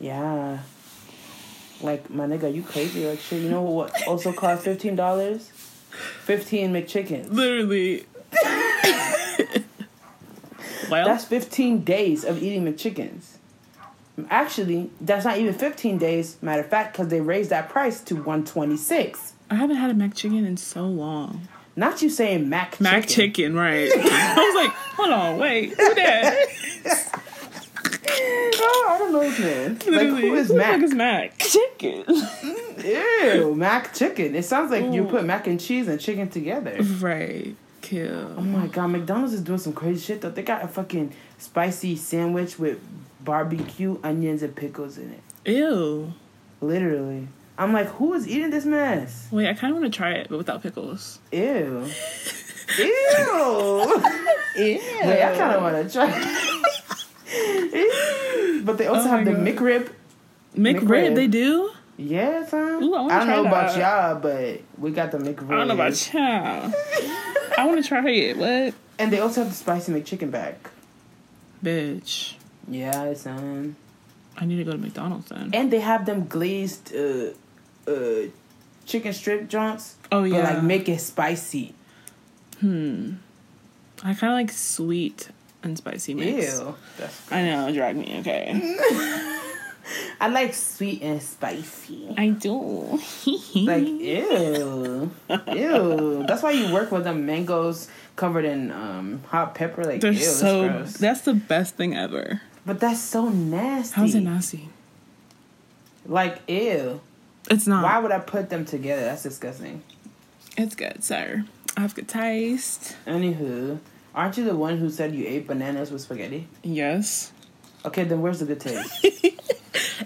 Yeah. Like my nigga, you crazy like shit. You know what also cost fifteen dollars? Fifteen McChickens. Literally. (laughs) well, That's 15 days of eating McChickens. Actually, that's not even 15 days, matter of fact, because they raised that price to 126 I haven't had a mac chicken in so long. Not you saying mac Mac chicken. chicken, right? (laughs) I was like, hold on, wait, who that? (laughs) Oh, I don't know his name. Like, who is the Mac? fuck is Mac chicken? Ew, mac chicken. It sounds like you put mac and cheese and chicken together. right, kill. Oh my god, McDonald's is doing some crazy shit though. They got a fucking spicy sandwich with barbecue, onions, and pickles in it. Ew. Literally. I'm like, who is eating this mess? Wait, I kind of want to try it, but without pickles. Ew. (laughs) Ew. (laughs) Ew. Wait, I kind of want to try. (laughs) But they also Oh have the McRib. McRib, McRib. they do? Yeah, fam. Ooh, I I don't know about y'all, but we got the McRib. I don't know about y'all. I want to try it. What? And they also have the spicy McChicken back. Bitch. Yeah, son. I need to go to McDonald's then. And they have them glazed uh, uh, chicken strip joints. Oh, But yeah. like make it spicy. Hmm. I kind of like sweet and spicy mix. Ew. That's I know, drag me, okay. (laughs) I like sweet and spicy. I do. (laughs) Like ew, ew. That's why you work with them mangoes covered in um, hot pepper. Like They're ew, that's so. gross. That's the best thing ever. But that's so nasty. How's it nasty? Like ew. It's not. Why would I put them together? That's disgusting. It's good, sir. I have good taste. Anywho, aren't you the one who said you ate bananas with spaghetti? Yes. Okay, then where's the good taste? (laughs)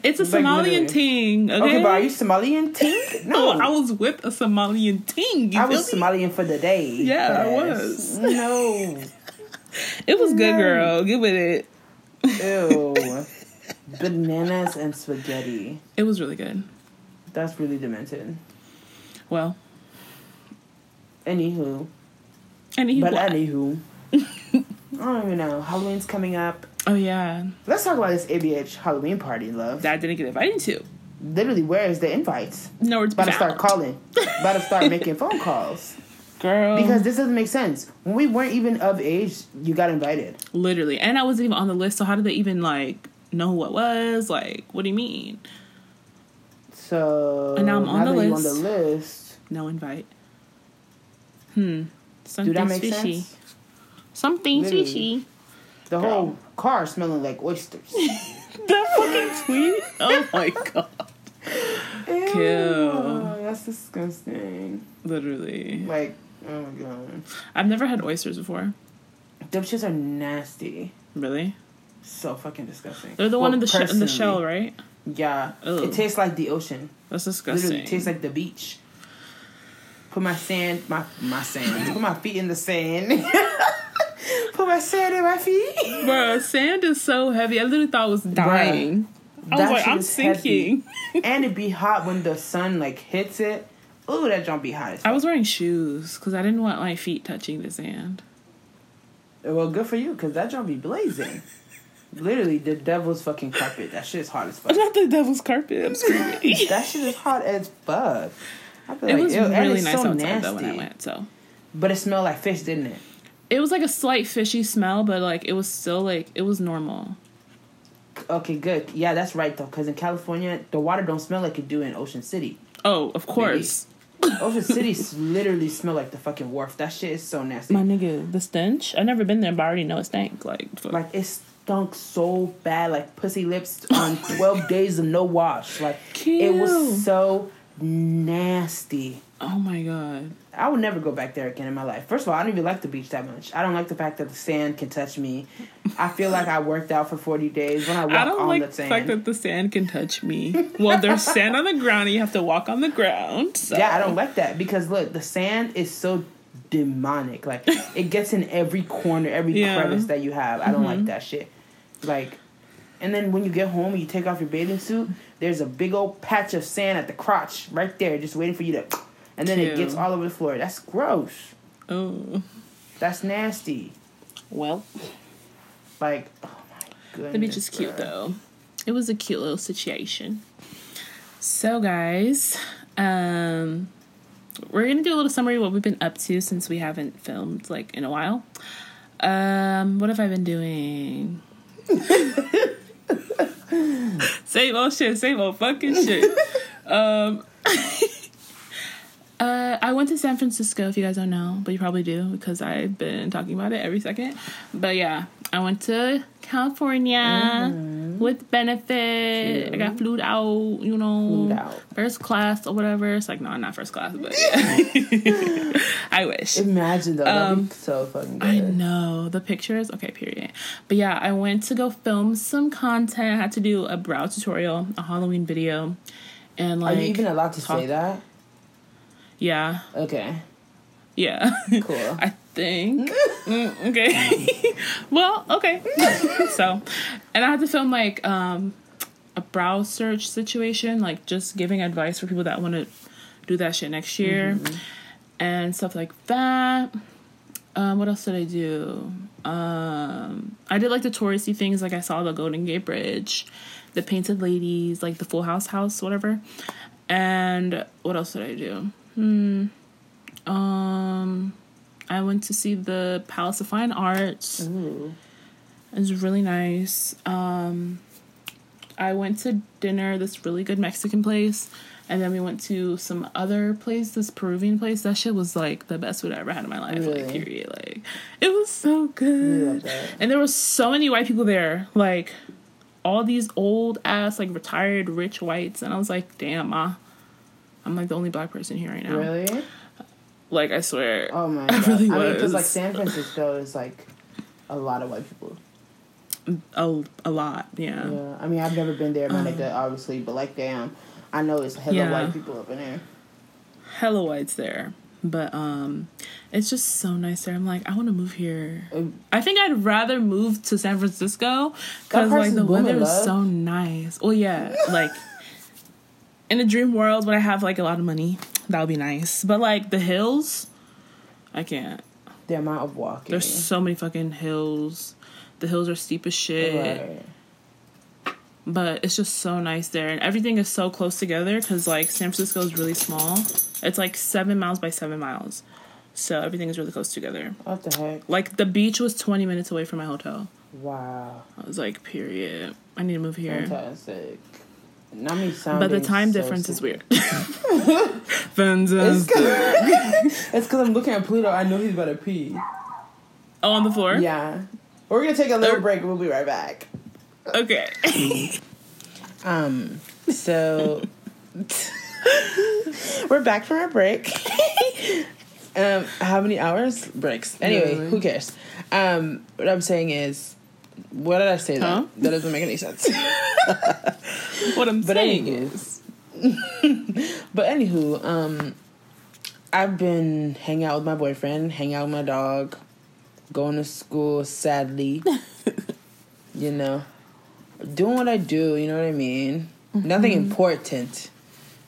It's a Like, Somalian ting, okay? okay, but are you Somalian ting? No, (laughs) oh, No, I was with a Somalian ting. You I was me? Somalian for the day. Yeah, I was. No. (laughs) It was good, girl. Get with it. Ew. (laughs) Bananas and spaghetti. It was really good. That's really demented. Well, Anywho. and he But wa- anywho. (laughs) I don't even know. Halloween's coming up. Oh yeah, Let's talk about this ABH Halloween party, love. that didn't get invited to. Literally, where is the invites? Nowhere to be About to start calling. About to start (laughs) making phone calls. Girl. Because this doesn't make sense. When we weren't even of age, you got invited. literally, and I wasn't even on the list. So how did they even like know who it was? Like, what do you mean? So And now I'm on now the list. on the list. No invite. Hmm. Do Something that make fishy. sense? Something Literally. fishy. The Girl. whole car smelling like oysters. (laughs) That fucking tweet. Oh my (laughs) god. Kill. Ew, That's disgusting. Literally. Like, oh my god. I've never had oysters before. Them shits are nasty. Really? So fucking disgusting. They're the one in the sh- in the shell, right? Yeah. Ugh. It tastes like the ocean. That's Literally disgusting. tastes like the beach. Put my sand, my my sand. Put my feet in the sand. (laughs) Put my sand in my feet. Bruh, sand is so heavy. I literally thought I was dying. Bruh, I was like, I'm sinking. (laughs) and it be hot when the sun like hits it. Ooh, that jump be hot I was wearing shoes because I didn't want my feet touching the sand. Well, good for you, cause that jump be blazing. Literally, the devil's fucking carpet. That shit is hot as fuck. Not the devil's carpet. I'm screaming. (laughs) that shit is hot as fuck. I feel it like, was really nice so outside though when I went. So But it smelled like fish, didn't it? it was like a slight fishy smell, but like it was still like it was normal. Okay, good. Yeah, that's right though, cause in California, the water don't smell like it do in Ocean City. Oh, of course. Ocean City literally smell like the fucking wharf. That shit is so nasty. My nigga, the stench. I've never been there, but I already know it stank. Like, fuck. Like it stunk so bad, like pussy lips on twelve (laughs) days of no wash. Like it was so nasty. Oh my god. I would never go back there again in my life. First of all, I don't even like the beach that much. I don't like the fact that the sand can touch me. I feel like I worked out for forty days when I walk I don't on like the the fact that the sand can touch me. well, there's sand on the ground, and you have to walk on the ground. So. Yeah, I don't like that because look, the sand is so demonic. Like it gets in every corner, every Yeah. Mm-hmm. crevice that you have. I don't like that shit. Like, and then when you get home and you take off your bathing suit, there's a big old patch of sand at the crotch right there, just waiting for you to. And then it gets all over the floor. That's gross. Oh, That's nasty. well, Like, oh my goodness. the beach is cute though. It was a cute little situation. So, guys, um, we're gonna do a little summary of what we've been up to since we haven't filmed like in a while. Um, what have I been doing? (laughs) same old shit, same old fucking shit. Um, (laughs) uh, I went to San Francisco. If you guys don't know, but you probably do because I've been talking about it every second. But yeah, I went to California with benefit. I got flued out, you know, out. first class or whatever. It's like no, not first class, but yeah. (laughs) I wish. Imagine though, Um, be so fucking good. I know the pictures. Okay, period. But yeah, I went to go film some content. I had to do a brow tutorial, a Halloween video, and like. Are you even allowed to talk- say that? Yeah, Okay, yeah. cool. (laughs) I think. Mm, okay. (laughs) well, okay. (laughs) so, and I had to film like um a brow search situation, like just giving advice for people that want to do that shit next year and stuff like that. Um, what else did I do? Um, I did like the touristy things, like I saw the Golden Gate Bridge, the Painted Ladies, like the Full House house, whatever. And what else did I do? Hmm. Um, I went to see the Palace of Fine Arts. Ooh. It was really nice. Um, I went to dinner this really good Mexican place, and then we went to some other place, this Peruvian place. That shit was like the best food I ever had in my life. Like period. Like it was so good, and there were so many white people there. Like all these old ass like retired rich whites, and I was like, damn, ma. I'm like the only black person here right now. Really? Like I swear. Oh my (laughs) god! I really I mean, because like San Francisco is like a lot of white people. a, a lot, yeah. Yeah, I mean, I've never been there, my nigga, obviously, but like, damn, I know it's hella Yeah. white people up in there. hella whites there but um it's just so nice there i'm like i want to move here Um, i think i'd rather move to san francisco because like the weather booming, is so nice well yeah like in a dream world when i have like a lot of money. That would be nice. But like the hills i can't. The amount of walking. there's so many fucking hills. The hills are steep as shit. Right. but it's just so nice there. And everything is so close together because like san francisco is really small. It's like seven miles by seven miles. So everything is really close together. What the heck? like the beach was 20 minutes away from my hotel. Wow. i was like period. I need to move here. Fantastic. Me but the time so difference is weird (laughs) It's Fantastic. (laughs) because I'm looking at Pluto. I know he's about to pee. oh on the floor Yeah. We're going to take a little Er- break. We'll be right back. okay (laughs) Um, so we're back from our break. um, how many hours? Breaks. Anyway, Really? who cares? Um, what I'm saying is, what did I say? Huh? That that doesn't make any sense. (laughs) what i'm But saying anywho. is (laughs) but anywho, um, I've been hanging out with my boyfriend, hanging out with my dog, going to school. Sadly, (laughs) you know, doing what I do. You know what I mean? Nothing important.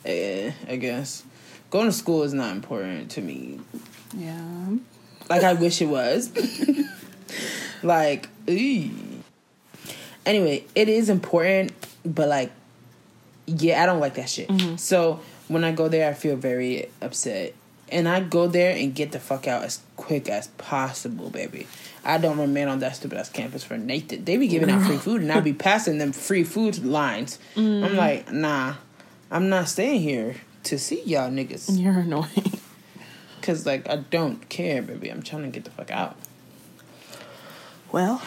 eh, I guess going to school is not important to me. yeah Like I wish it was. Like, eee. anyway, it is important, but like, yeah, I don't like that shit. Mm-hmm. So when I go there, I feel very upset, and I go there and get the fuck out as quick as possible, baby. I don't remain on that stupid ass campus for Nathan. They be giving out free (laughs) food, and I be passing them free food lines. I'm mm. like, nah, I'm not staying here to see y'all niggas. you're annoying (laughs) Cause like I don't care, baby. I'm trying to get the fuck out. Well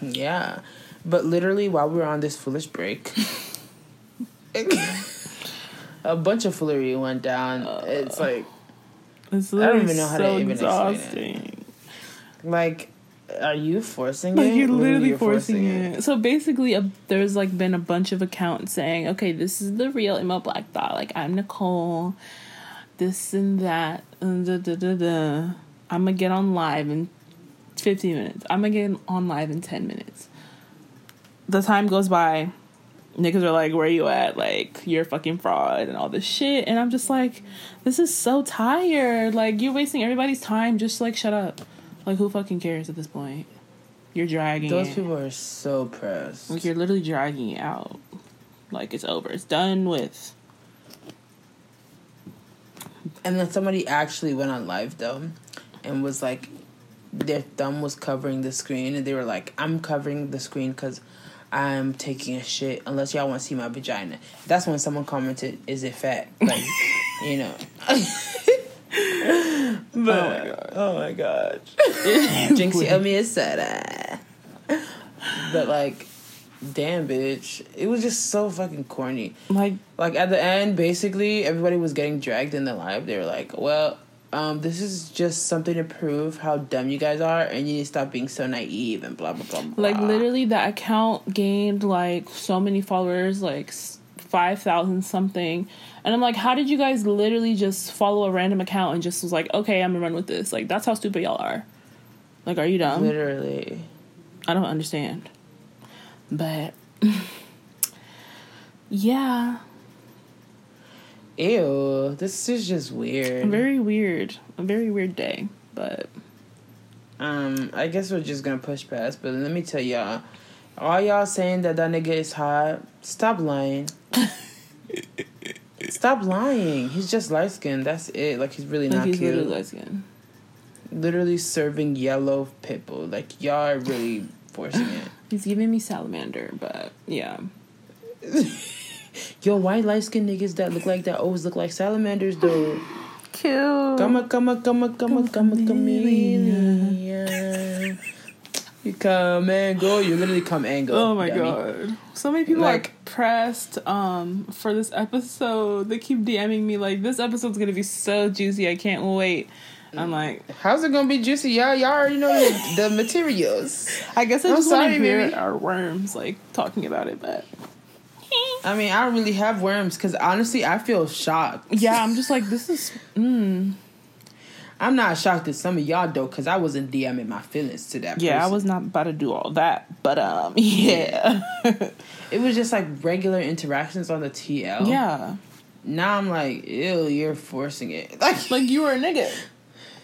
Yeah, but literally while we were on this foolish break, (laughs) a bunch of foolery went down. it's uh, like, it's don't even know how to so even explain it. like, are you forcing Like it? you're Literally, literally you're forcing, it. So basically, a, there's like been a bunch of accounts saying, "Okay, this is the real Emma Black Thought. Like I'm Nicole, this and that, and da da da da. I'm gonna get on live in 15 minutes. I'm gonna get on live in 10 minutes. The time goes by. Niggas are like, "Where are you at? Like you're a fucking fraud and all this shit." And I'm just like, "This is so tired. Like you're wasting everybody's time. Just like shut up. Like who fucking cares at this point? You're dragging Those it. people are so pressed. Like you're literally dragging it out. Like it's over. It's done with. And then somebody actually went on live though, and was like, their thumb was covering the screen, and they were like, "I'm covering the screen because I'm taking a shit. Unless y'all want to see my vagina." That's when someone commented, "Is it fat?" (laughs) Like, you know. (laughs) but oh my god, Oh my god. (laughs) Jinxie owe me a soda. But like, damn, bitch, it was just so fucking corny. Like Like at the end, basically everybody was getting dragged in the live. They were like, "Well, um, this is just something to prove how dumb you guys are, and you need to stop being so naive and blah blah blah." blah. like literally that account gained like so many followers like five thousand something, and I'm like, how did you guys literally just follow a random account and just was like, okay, I'm gonna run with this? Like that's how stupid y'all are. Like, are you dumb? Literally. I don't understand. But (laughs) yeah, Ew, this is just weird. very weird. A very weird day. But Um, I guess we're just gonna push past, but let me tell y'all, all y'all saying that that nigga is hot, stop lying. (laughs) stop lying. He's just light skinned. That's it. Like he's really like not he's cute. literally Literally, light skin. serving yellow pitbull. Like y'all are really forcing it. He's giving me salamander, but yeah. (laughs) Yo, why light skinned niggas that look like that always look like salamanders though? Cute. Come on, come on, come on, come on, come on, chameleon. You come and go. You literally come and go. Oh my god. So many people Like- are pressed um for this episode. They keep DMing me like this episode's gonna be so juicy, I can't wait. I'm like, How's it gonna be juicy? Y'all, y'all already know the, the materials. I guess I I'm just want sorry, to hear baby. our worms like talking about it, but I mean, I don't really have worms because honestly, I feel shocked. yeah, I'm just like this is mm. I'm not shocked at some of y'all though, because I wasn't DMing my feelings to that. Yeah, I was not about to do all that, but um (laughs) yeah. (laughs) It was just like regular interactions on the TL. yeah. Now I'm like, ew, you're forcing it. (laughs) Like, Like you were a nigga.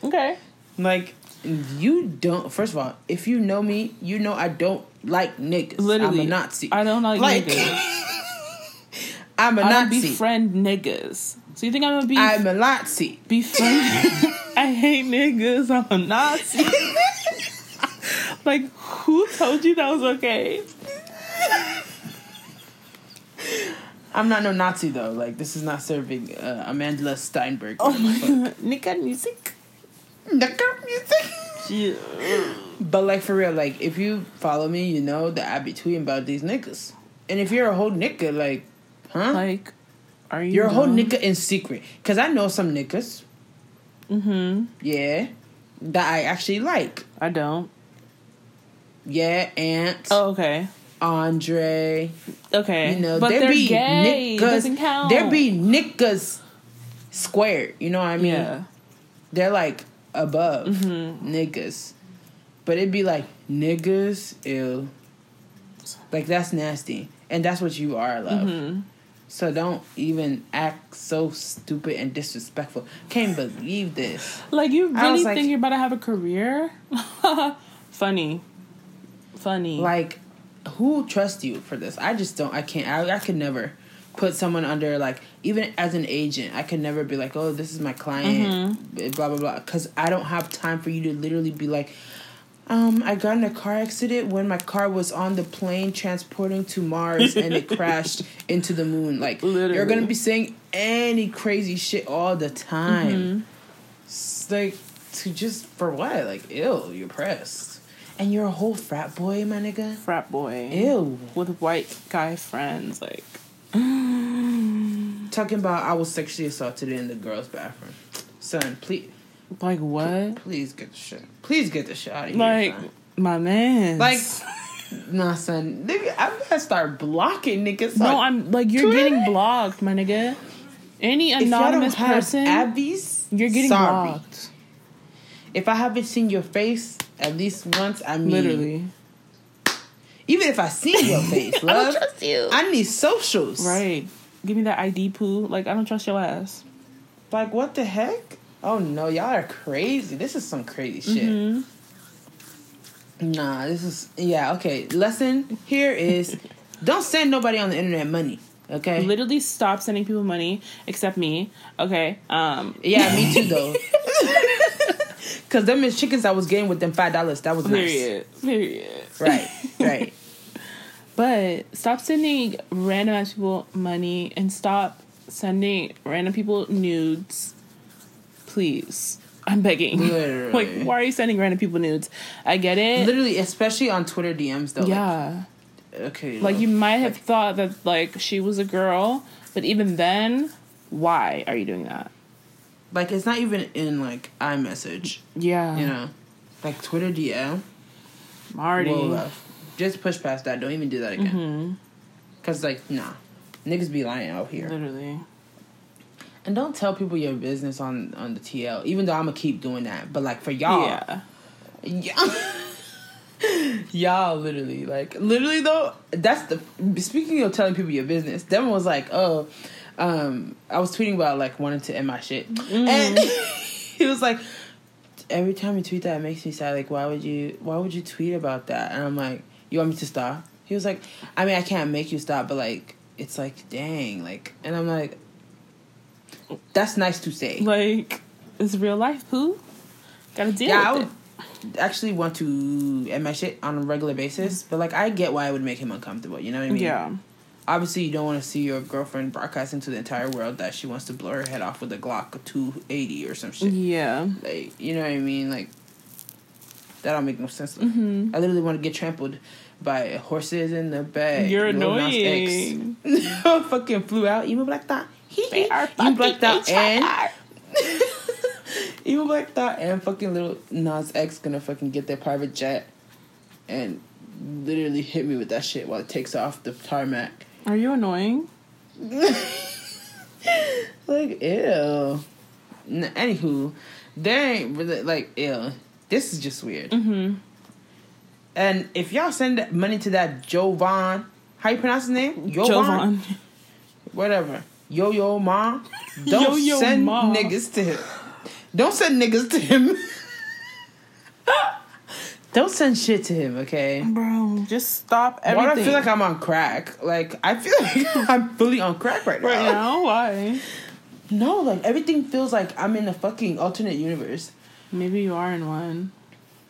Okay. like you don't. First of all, if you know me, you know I don't like niggas. Literally. I'm a Nazi. I don't like, Like, niggas. I'm a I Nazi. befriend niggas. So you think I'm gonna be I'm a Nazi. befriend? (laughs) I hate niggas. I'm a Nazi. (laughs) like who told you that was okay? I'm not no Nazi though. Like this is not serving uh, Amanda Steinberg. Oh my god, nigga music. Yeah. But like for real, like if you follow me, you know that I be tweeting about these niggas. And if you're a whole nigga, like, huh? Like, are you? you're a whole dumb? nigga in secret. Cause I know some niggas, Mm-hmm. yeah, that I actually like. I don't. Yeah, Ant, Oh, okay. Andre. Okay. You know, but there they're be gay. niggas. Doesn't count. There be niggas squared. You know what I mean? yeah. They're like above Mm-hmm. niggas. But it'd be like niggas, ew. Like that's nasty. And that's what you are, love. Mm-hmm. So don't even act so stupid and disrespectful. Can't believe this. Like you really was think like- you're about to have a career? (laughs) Funny. Funny. Like, who trusts you for this? I just don't. I can't. I, I could never put someone under like even as an agent. I could never be like, oh, this is my client, mm-hmm. blah blah blah. Because I don't have time for you to literally be like. Um, I got in a car accident when my car was on the plane transporting to Mars and it (laughs) crashed into the moon. Like you're gonna be saying any crazy shit all the time. It's like to just for what? Like ill, you're pressed. And you're a whole frat boy, my nigga. frat boy. Ew. With white guy friends, like Talking about I was sexually assaulted in the girls' bathroom. Son, please like what? please get the shit. Please get the shit out of here. Like my man. Like nah son. Nigga, I'm gonna start blocking niggas. no, I'm like you're Twitter? getting blocked, my nigga. Any anonymous don't have person, Abby's, you're getting sorry. blocked. If I haven't seen your face at least once, I mean Literally. even if I see your (laughs) face, love, you. I need socials. right. Give me that ID poo. Like I don't trust your ass. Like what the heck? Oh no, y'all are crazy. This is some crazy shit. Mhm. Nah, this is yeah, okay. Lesson here is (laughs) don't send nobody on the internet money. Okay? Literally stop sending people money except me. Okay. Um Yeah, me too though. (laughs) Cause them is chickens I was getting with them five dollars. That was nice. period. Period. Right, right. (laughs) But stop sending random ass people money and stop sending random people nudes. Please. I'm begging. (laughs) Literally. like, why are you sending random people nudes? I get it. Literally, especially on Twitter DMs though. yeah. Like, okay. Like, you might have like, thought that, like, she was a girl, but even then, why are you doing that? like it's not even in like iMessage. Yeah. You know, like Twitter DM. Marty. Whoa. Just push past that. Don't even do that again. hmm Cause like nah, Niggas be lying out here. Literally. And don't tell people your business on on the TL. Even though I'm gonna keep doing that, but like for y'all, Yeah. yeah. (laughs) y'all literally like literally though that's the speaking of telling people your business devin was like oh um i was tweeting about like wanting to end my shit and (laughs) he was like every time you tweet that it makes me sad like why would you why would you tweet about that and i'm like you want me to stop he was like i mean i can't make you stop but like it's like dang like and i'm like that's nice to say Like, it's real life, poo. Gotta deal yeah, I with would actually want to end my shit on a regular basis, but like I get why it would make him uncomfortable. You know what I mean? Yeah. Obviously, you don't want to see your girlfriend broadcasting to the entire world that she wants to blow her head off with a Glock two eighty or some shit. Yeah. Like, you know what I mean? Like, that don't make no sense. Mm-hmm. I literally want to get trampled by horses in the back. You're annoying. (laughs) Fucking flew out. Emo like Thought. They are (laughs) You blacked out and HR. Emo Black Thought and fucking Lil Nas X gonna fucking get their private jet and literally hit me with that shit while it takes off the tarmac. Are you annoying? (laughs) Like ew. N- anywho, there ain't really like ew. This is just weird. Mm-hmm. And if y'all send money to that Jovan, how you pronounce his name? Jovan. Jovan. whatever. Yo yo ma. Don't Yo-yo send ma. niggas to him. Don't send niggas to him. (laughs) Don't send shit to him, okay? Bro, just stop everything. Why do I feel like I'm on crack? Like I feel (laughs) like I'm fully on crack right now. right now? Why? No, like everything feels like I'm in a fucking alternate universe. Maybe you are in one.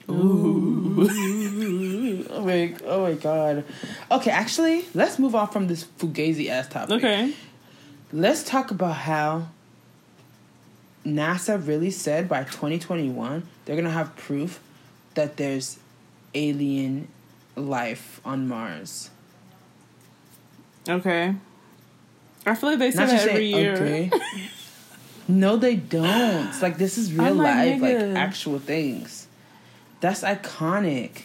Ooh. (laughs) oh my oh my god. Okay, actually, let's move on from this fugazi ass topic. Okay. Let's talk about how NASA really said by 2021 they're gonna have proof that there's alien life on Mars. Okay. I feel like they say that every say, year. okay. (laughs) no, they don't. It's (gasps) like this is real I'm life, like nigga. actual things. That's iconic.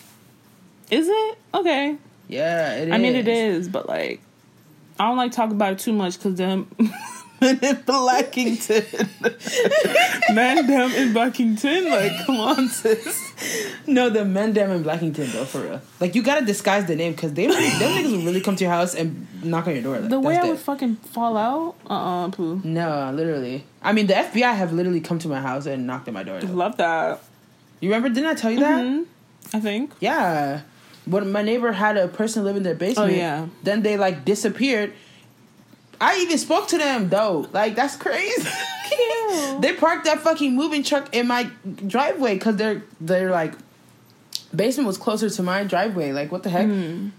Is it? Okay. Yeah, it is. I mean, it is, but like, I don't like talk about it too much because them (laughs) men in Blackington, (laughs) man, them in Blackington, like, come on, sis. No, the men down in Blackington though, for real. Like you gotta disguise the name because they them niggas will really come to your house and knock on your door. Like, The way I would fucking fall out, uh, uh poo. No, literally. I mean, the FBI have literally come to my house and knocked at my door. though. Love that. You remember? Didn't I tell you that? Mhm. I think. Yeah. When my neighbor had a person live in their basement. Oh, yeah. Then they like disappeared. I even spoke to them though. Like that's crazy. (laughs) They parked that fucking moving truck in my driveway because they're they're like basement was closer to my driveway. Like what the heck? Mm.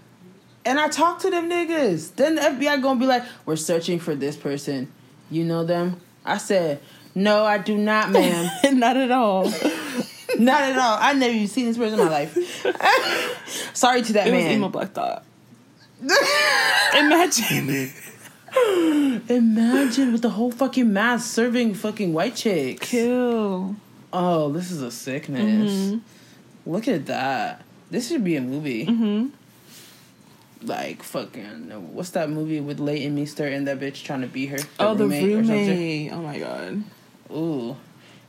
And I talked to them niggas. Then the FBI gonna be like, "We're searching for this person. You know them?" I said, "No, I do not, ma'am. (laughs) Not at all. (laughs) (laughs) not at all. I never even seen this person in my life." (laughs) Sorry to that It was man. emo black thought. (laughs) Imagine. Imagine with the whole fucking mass serving fucking white chicks. Kill. Oh, this is a sickness. Look at that. This should be a movie. Mm-hmm. Like fucking what's that movie with Leighton Meester and that bitch trying to be her? Oh, the or roommate. Oh my god. Ooh.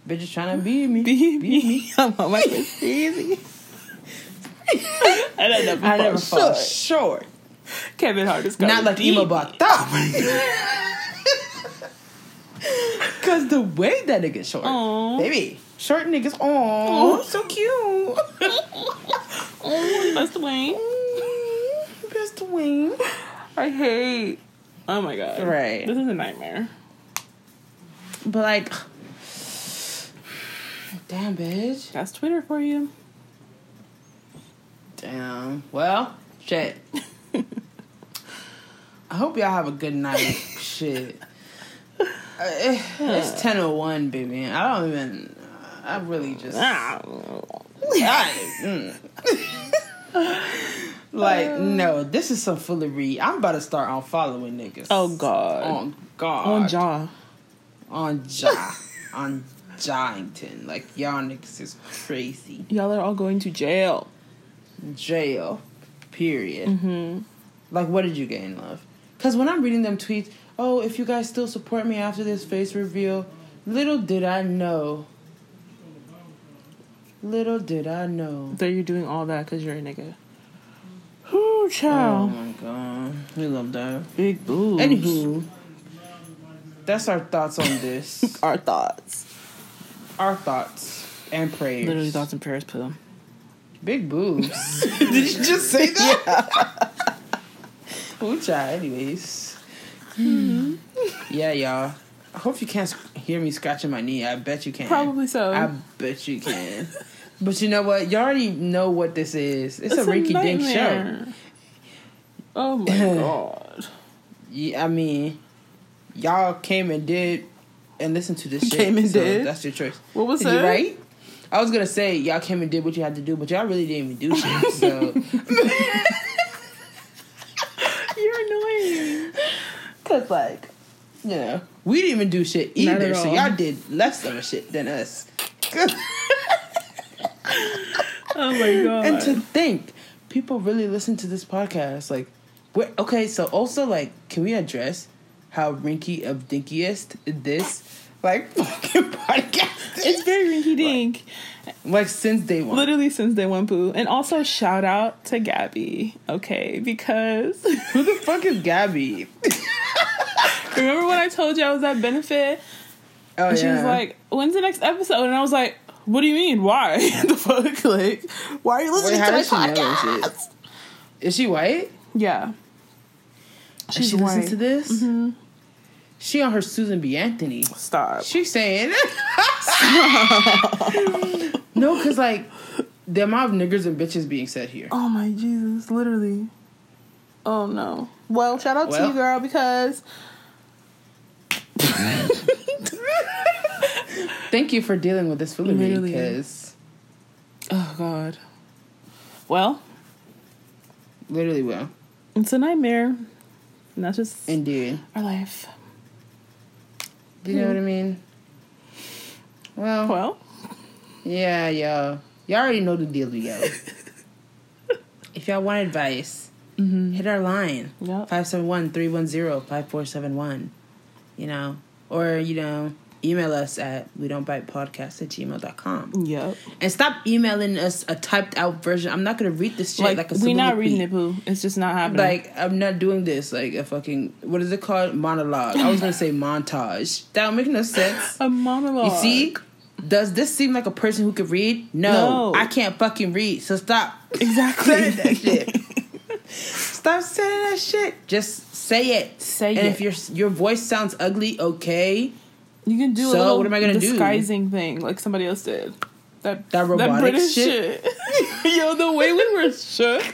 Bitch is trying to be me. Be me. I'm on (laughs) my and (laughs) I never, I fall never fall short. short. Kevin Hart is Not like emo block. (laughs) Cause the way that nigga short. Aw. Baby. Short niggas. Oh, so cute. Oh, best way. Mm, Best wing. I hate. Oh my god. Right. This is a nightmare. But like, damn, bitch. That's Twitter for you. Damn. Well, shit. (laughs) I hope y'all have a good night. shit. Uh, it's (laughs) ten oh one, baby. I don't even. I really just. I- mm. like (laughs) no, this is some foolery. I'm about to start on following niggas. Oh god. On God. On jaw. On Ja. on Jawington. Like y'all niggas is crazy. Y'all are all going to jail. Jail. Period. Mm-hmm. Like what did you get in love? Because when I'm reading them tweets, oh, if you guys still support me after this face reveal, little did I know. Little did I know. That you're doing all that because you're a nigga. Whoo, child. Oh my god. We love that. Big boobs. Anywho, that's our thoughts on this. (laughs) Our thoughts. Our thoughts and prayers. Literally thoughts and prayers poo. Big boobs. (laughs) Did you just say that? Ooh, child. Anyways. Mm-hmm. Yeah, y'all. I hope you can't hear me scratching my knee. I bet you can. Probably so. I bet you can. but you know what? You already know what this is. It's, a rinky dink show. Oh my (laughs) god. Yeah, I mean, y'all came and did and listened to this (laughs) shit. Came and so did? That's your choice. What was that? right? I was gonna say y'all came and did what you had to do, but y'all really didn't even do shit. So, (laughs) You're annoying. cause like, you know, we didn't even do shit either. So y'all did less of a shit than us. (laughs) Oh my god. and to think, people really listen to this podcast. Like, we're, okay, so also like, can we address how rinky of dinkiest this like (laughs) fucking podcast? is? it's very rinky dink. like since day one. Literally since day one poo. And also shout out to Gabby. Okay, because Who the (laughs) fuck is Gabby? (laughs) remember when I told you I was at benefit? Oh And she was like, When's the next episode? And I was like, What do you mean? Why? the fuck? Like, why are you Wait, listening how to my does she know this podcast? Is she white? Yeah. She's she listen white. to this? Mm-hmm. She on her Susan B. Anthony. Stop. She's saying (laughs) no, because like the amount of niggers and bitches being said here. Oh my Jesus, literally. Oh no. Well, shout out to you, girl, because Thank you for dealing with this foolery because oh god. Well, literally well. it's a nightmare. And that's just Indeed. our life. Do you know what I hmm. mean? Well, Well, yeah, y'all. Y'all already know the deal, yo. (laughs) if y'all want advice, mm-hmm. hit our line. Yep. 571-310-5471. You know, or, you know, email us at we don't bite podcast at gmail.com. yep. And stop emailing us a typed out version. I'm not going to read this shit like, Like, a we not reading it, boo. It's just not happening. Like, I'm not doing this like a fucking, what is it called? Monologue. I was going to say montage. That don't make no sense. (laughs) a monologue. You see? Does this seem like a person who could read? No, No. I can't fucking read. So stop Exactly. saying that shit. (laughs) stop saying that shit. Just say it. Say and it. if your your voice sounds ugly, okay. You can do a little what am I gonna do? disguising thing like somebody else did. That That robotic British shit? (laughs) Yo, the way we were shook.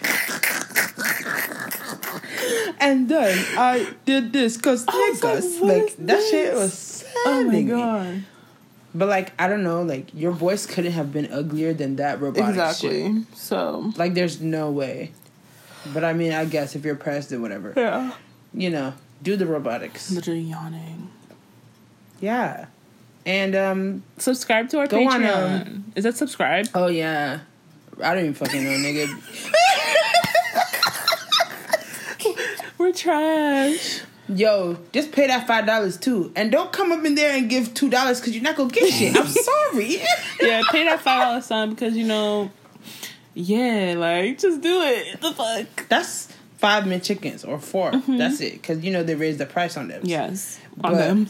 And then I did this because like, Like, that shit was Oh my god. But like I don't know, like your voice couldn't have been uglier than that robotic Exactly. shit. So Like there's no way. But I mean, I guess if you're pressed or whatever, yeah. you know, do the robotics. Literally yawning. Yeah. And um Subscribe to our Go on, Patreon. um, Is that subscribe? oh yeah. I don't even fucking know, nigga. (laughs) We're trash. Yo, just pay that five dollars too, and don't come up in there and give two dollars because you're not gonna get shit. I'm (laughs) sorry. yeah, pay that five dollar sum because you know. Yeah, like just do it. The fuck. That's five mint chickens or 4 That's it, because you know they raised the price on them. Yes, on But- them.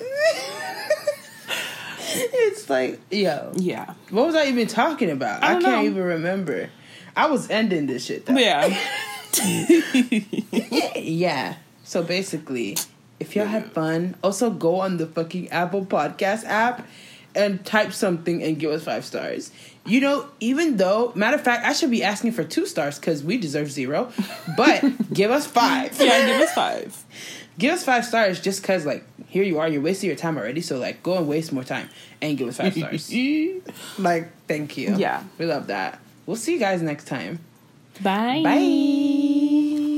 (laughs) it's like, yo, Yeah, what was I even talking about? I I, can't know. even remember. I was ending this shit. Though. yeah. (laughs) (laughs) yeah. So basically, if y'all had fun, also go on the fucking Apple Podcast app and type something and give us five stars. You know, even though, matter of fact, I should be asking for two stars because we deserve zero, but give us five. yeah, give us five. Give us five stars just because, like, here you are, you're wasting your time already. So, like, go and waste more time and give us five stars. (laughs) like, thank you. Yeah. We love that. We'll see you guys next time. Bye. Bye.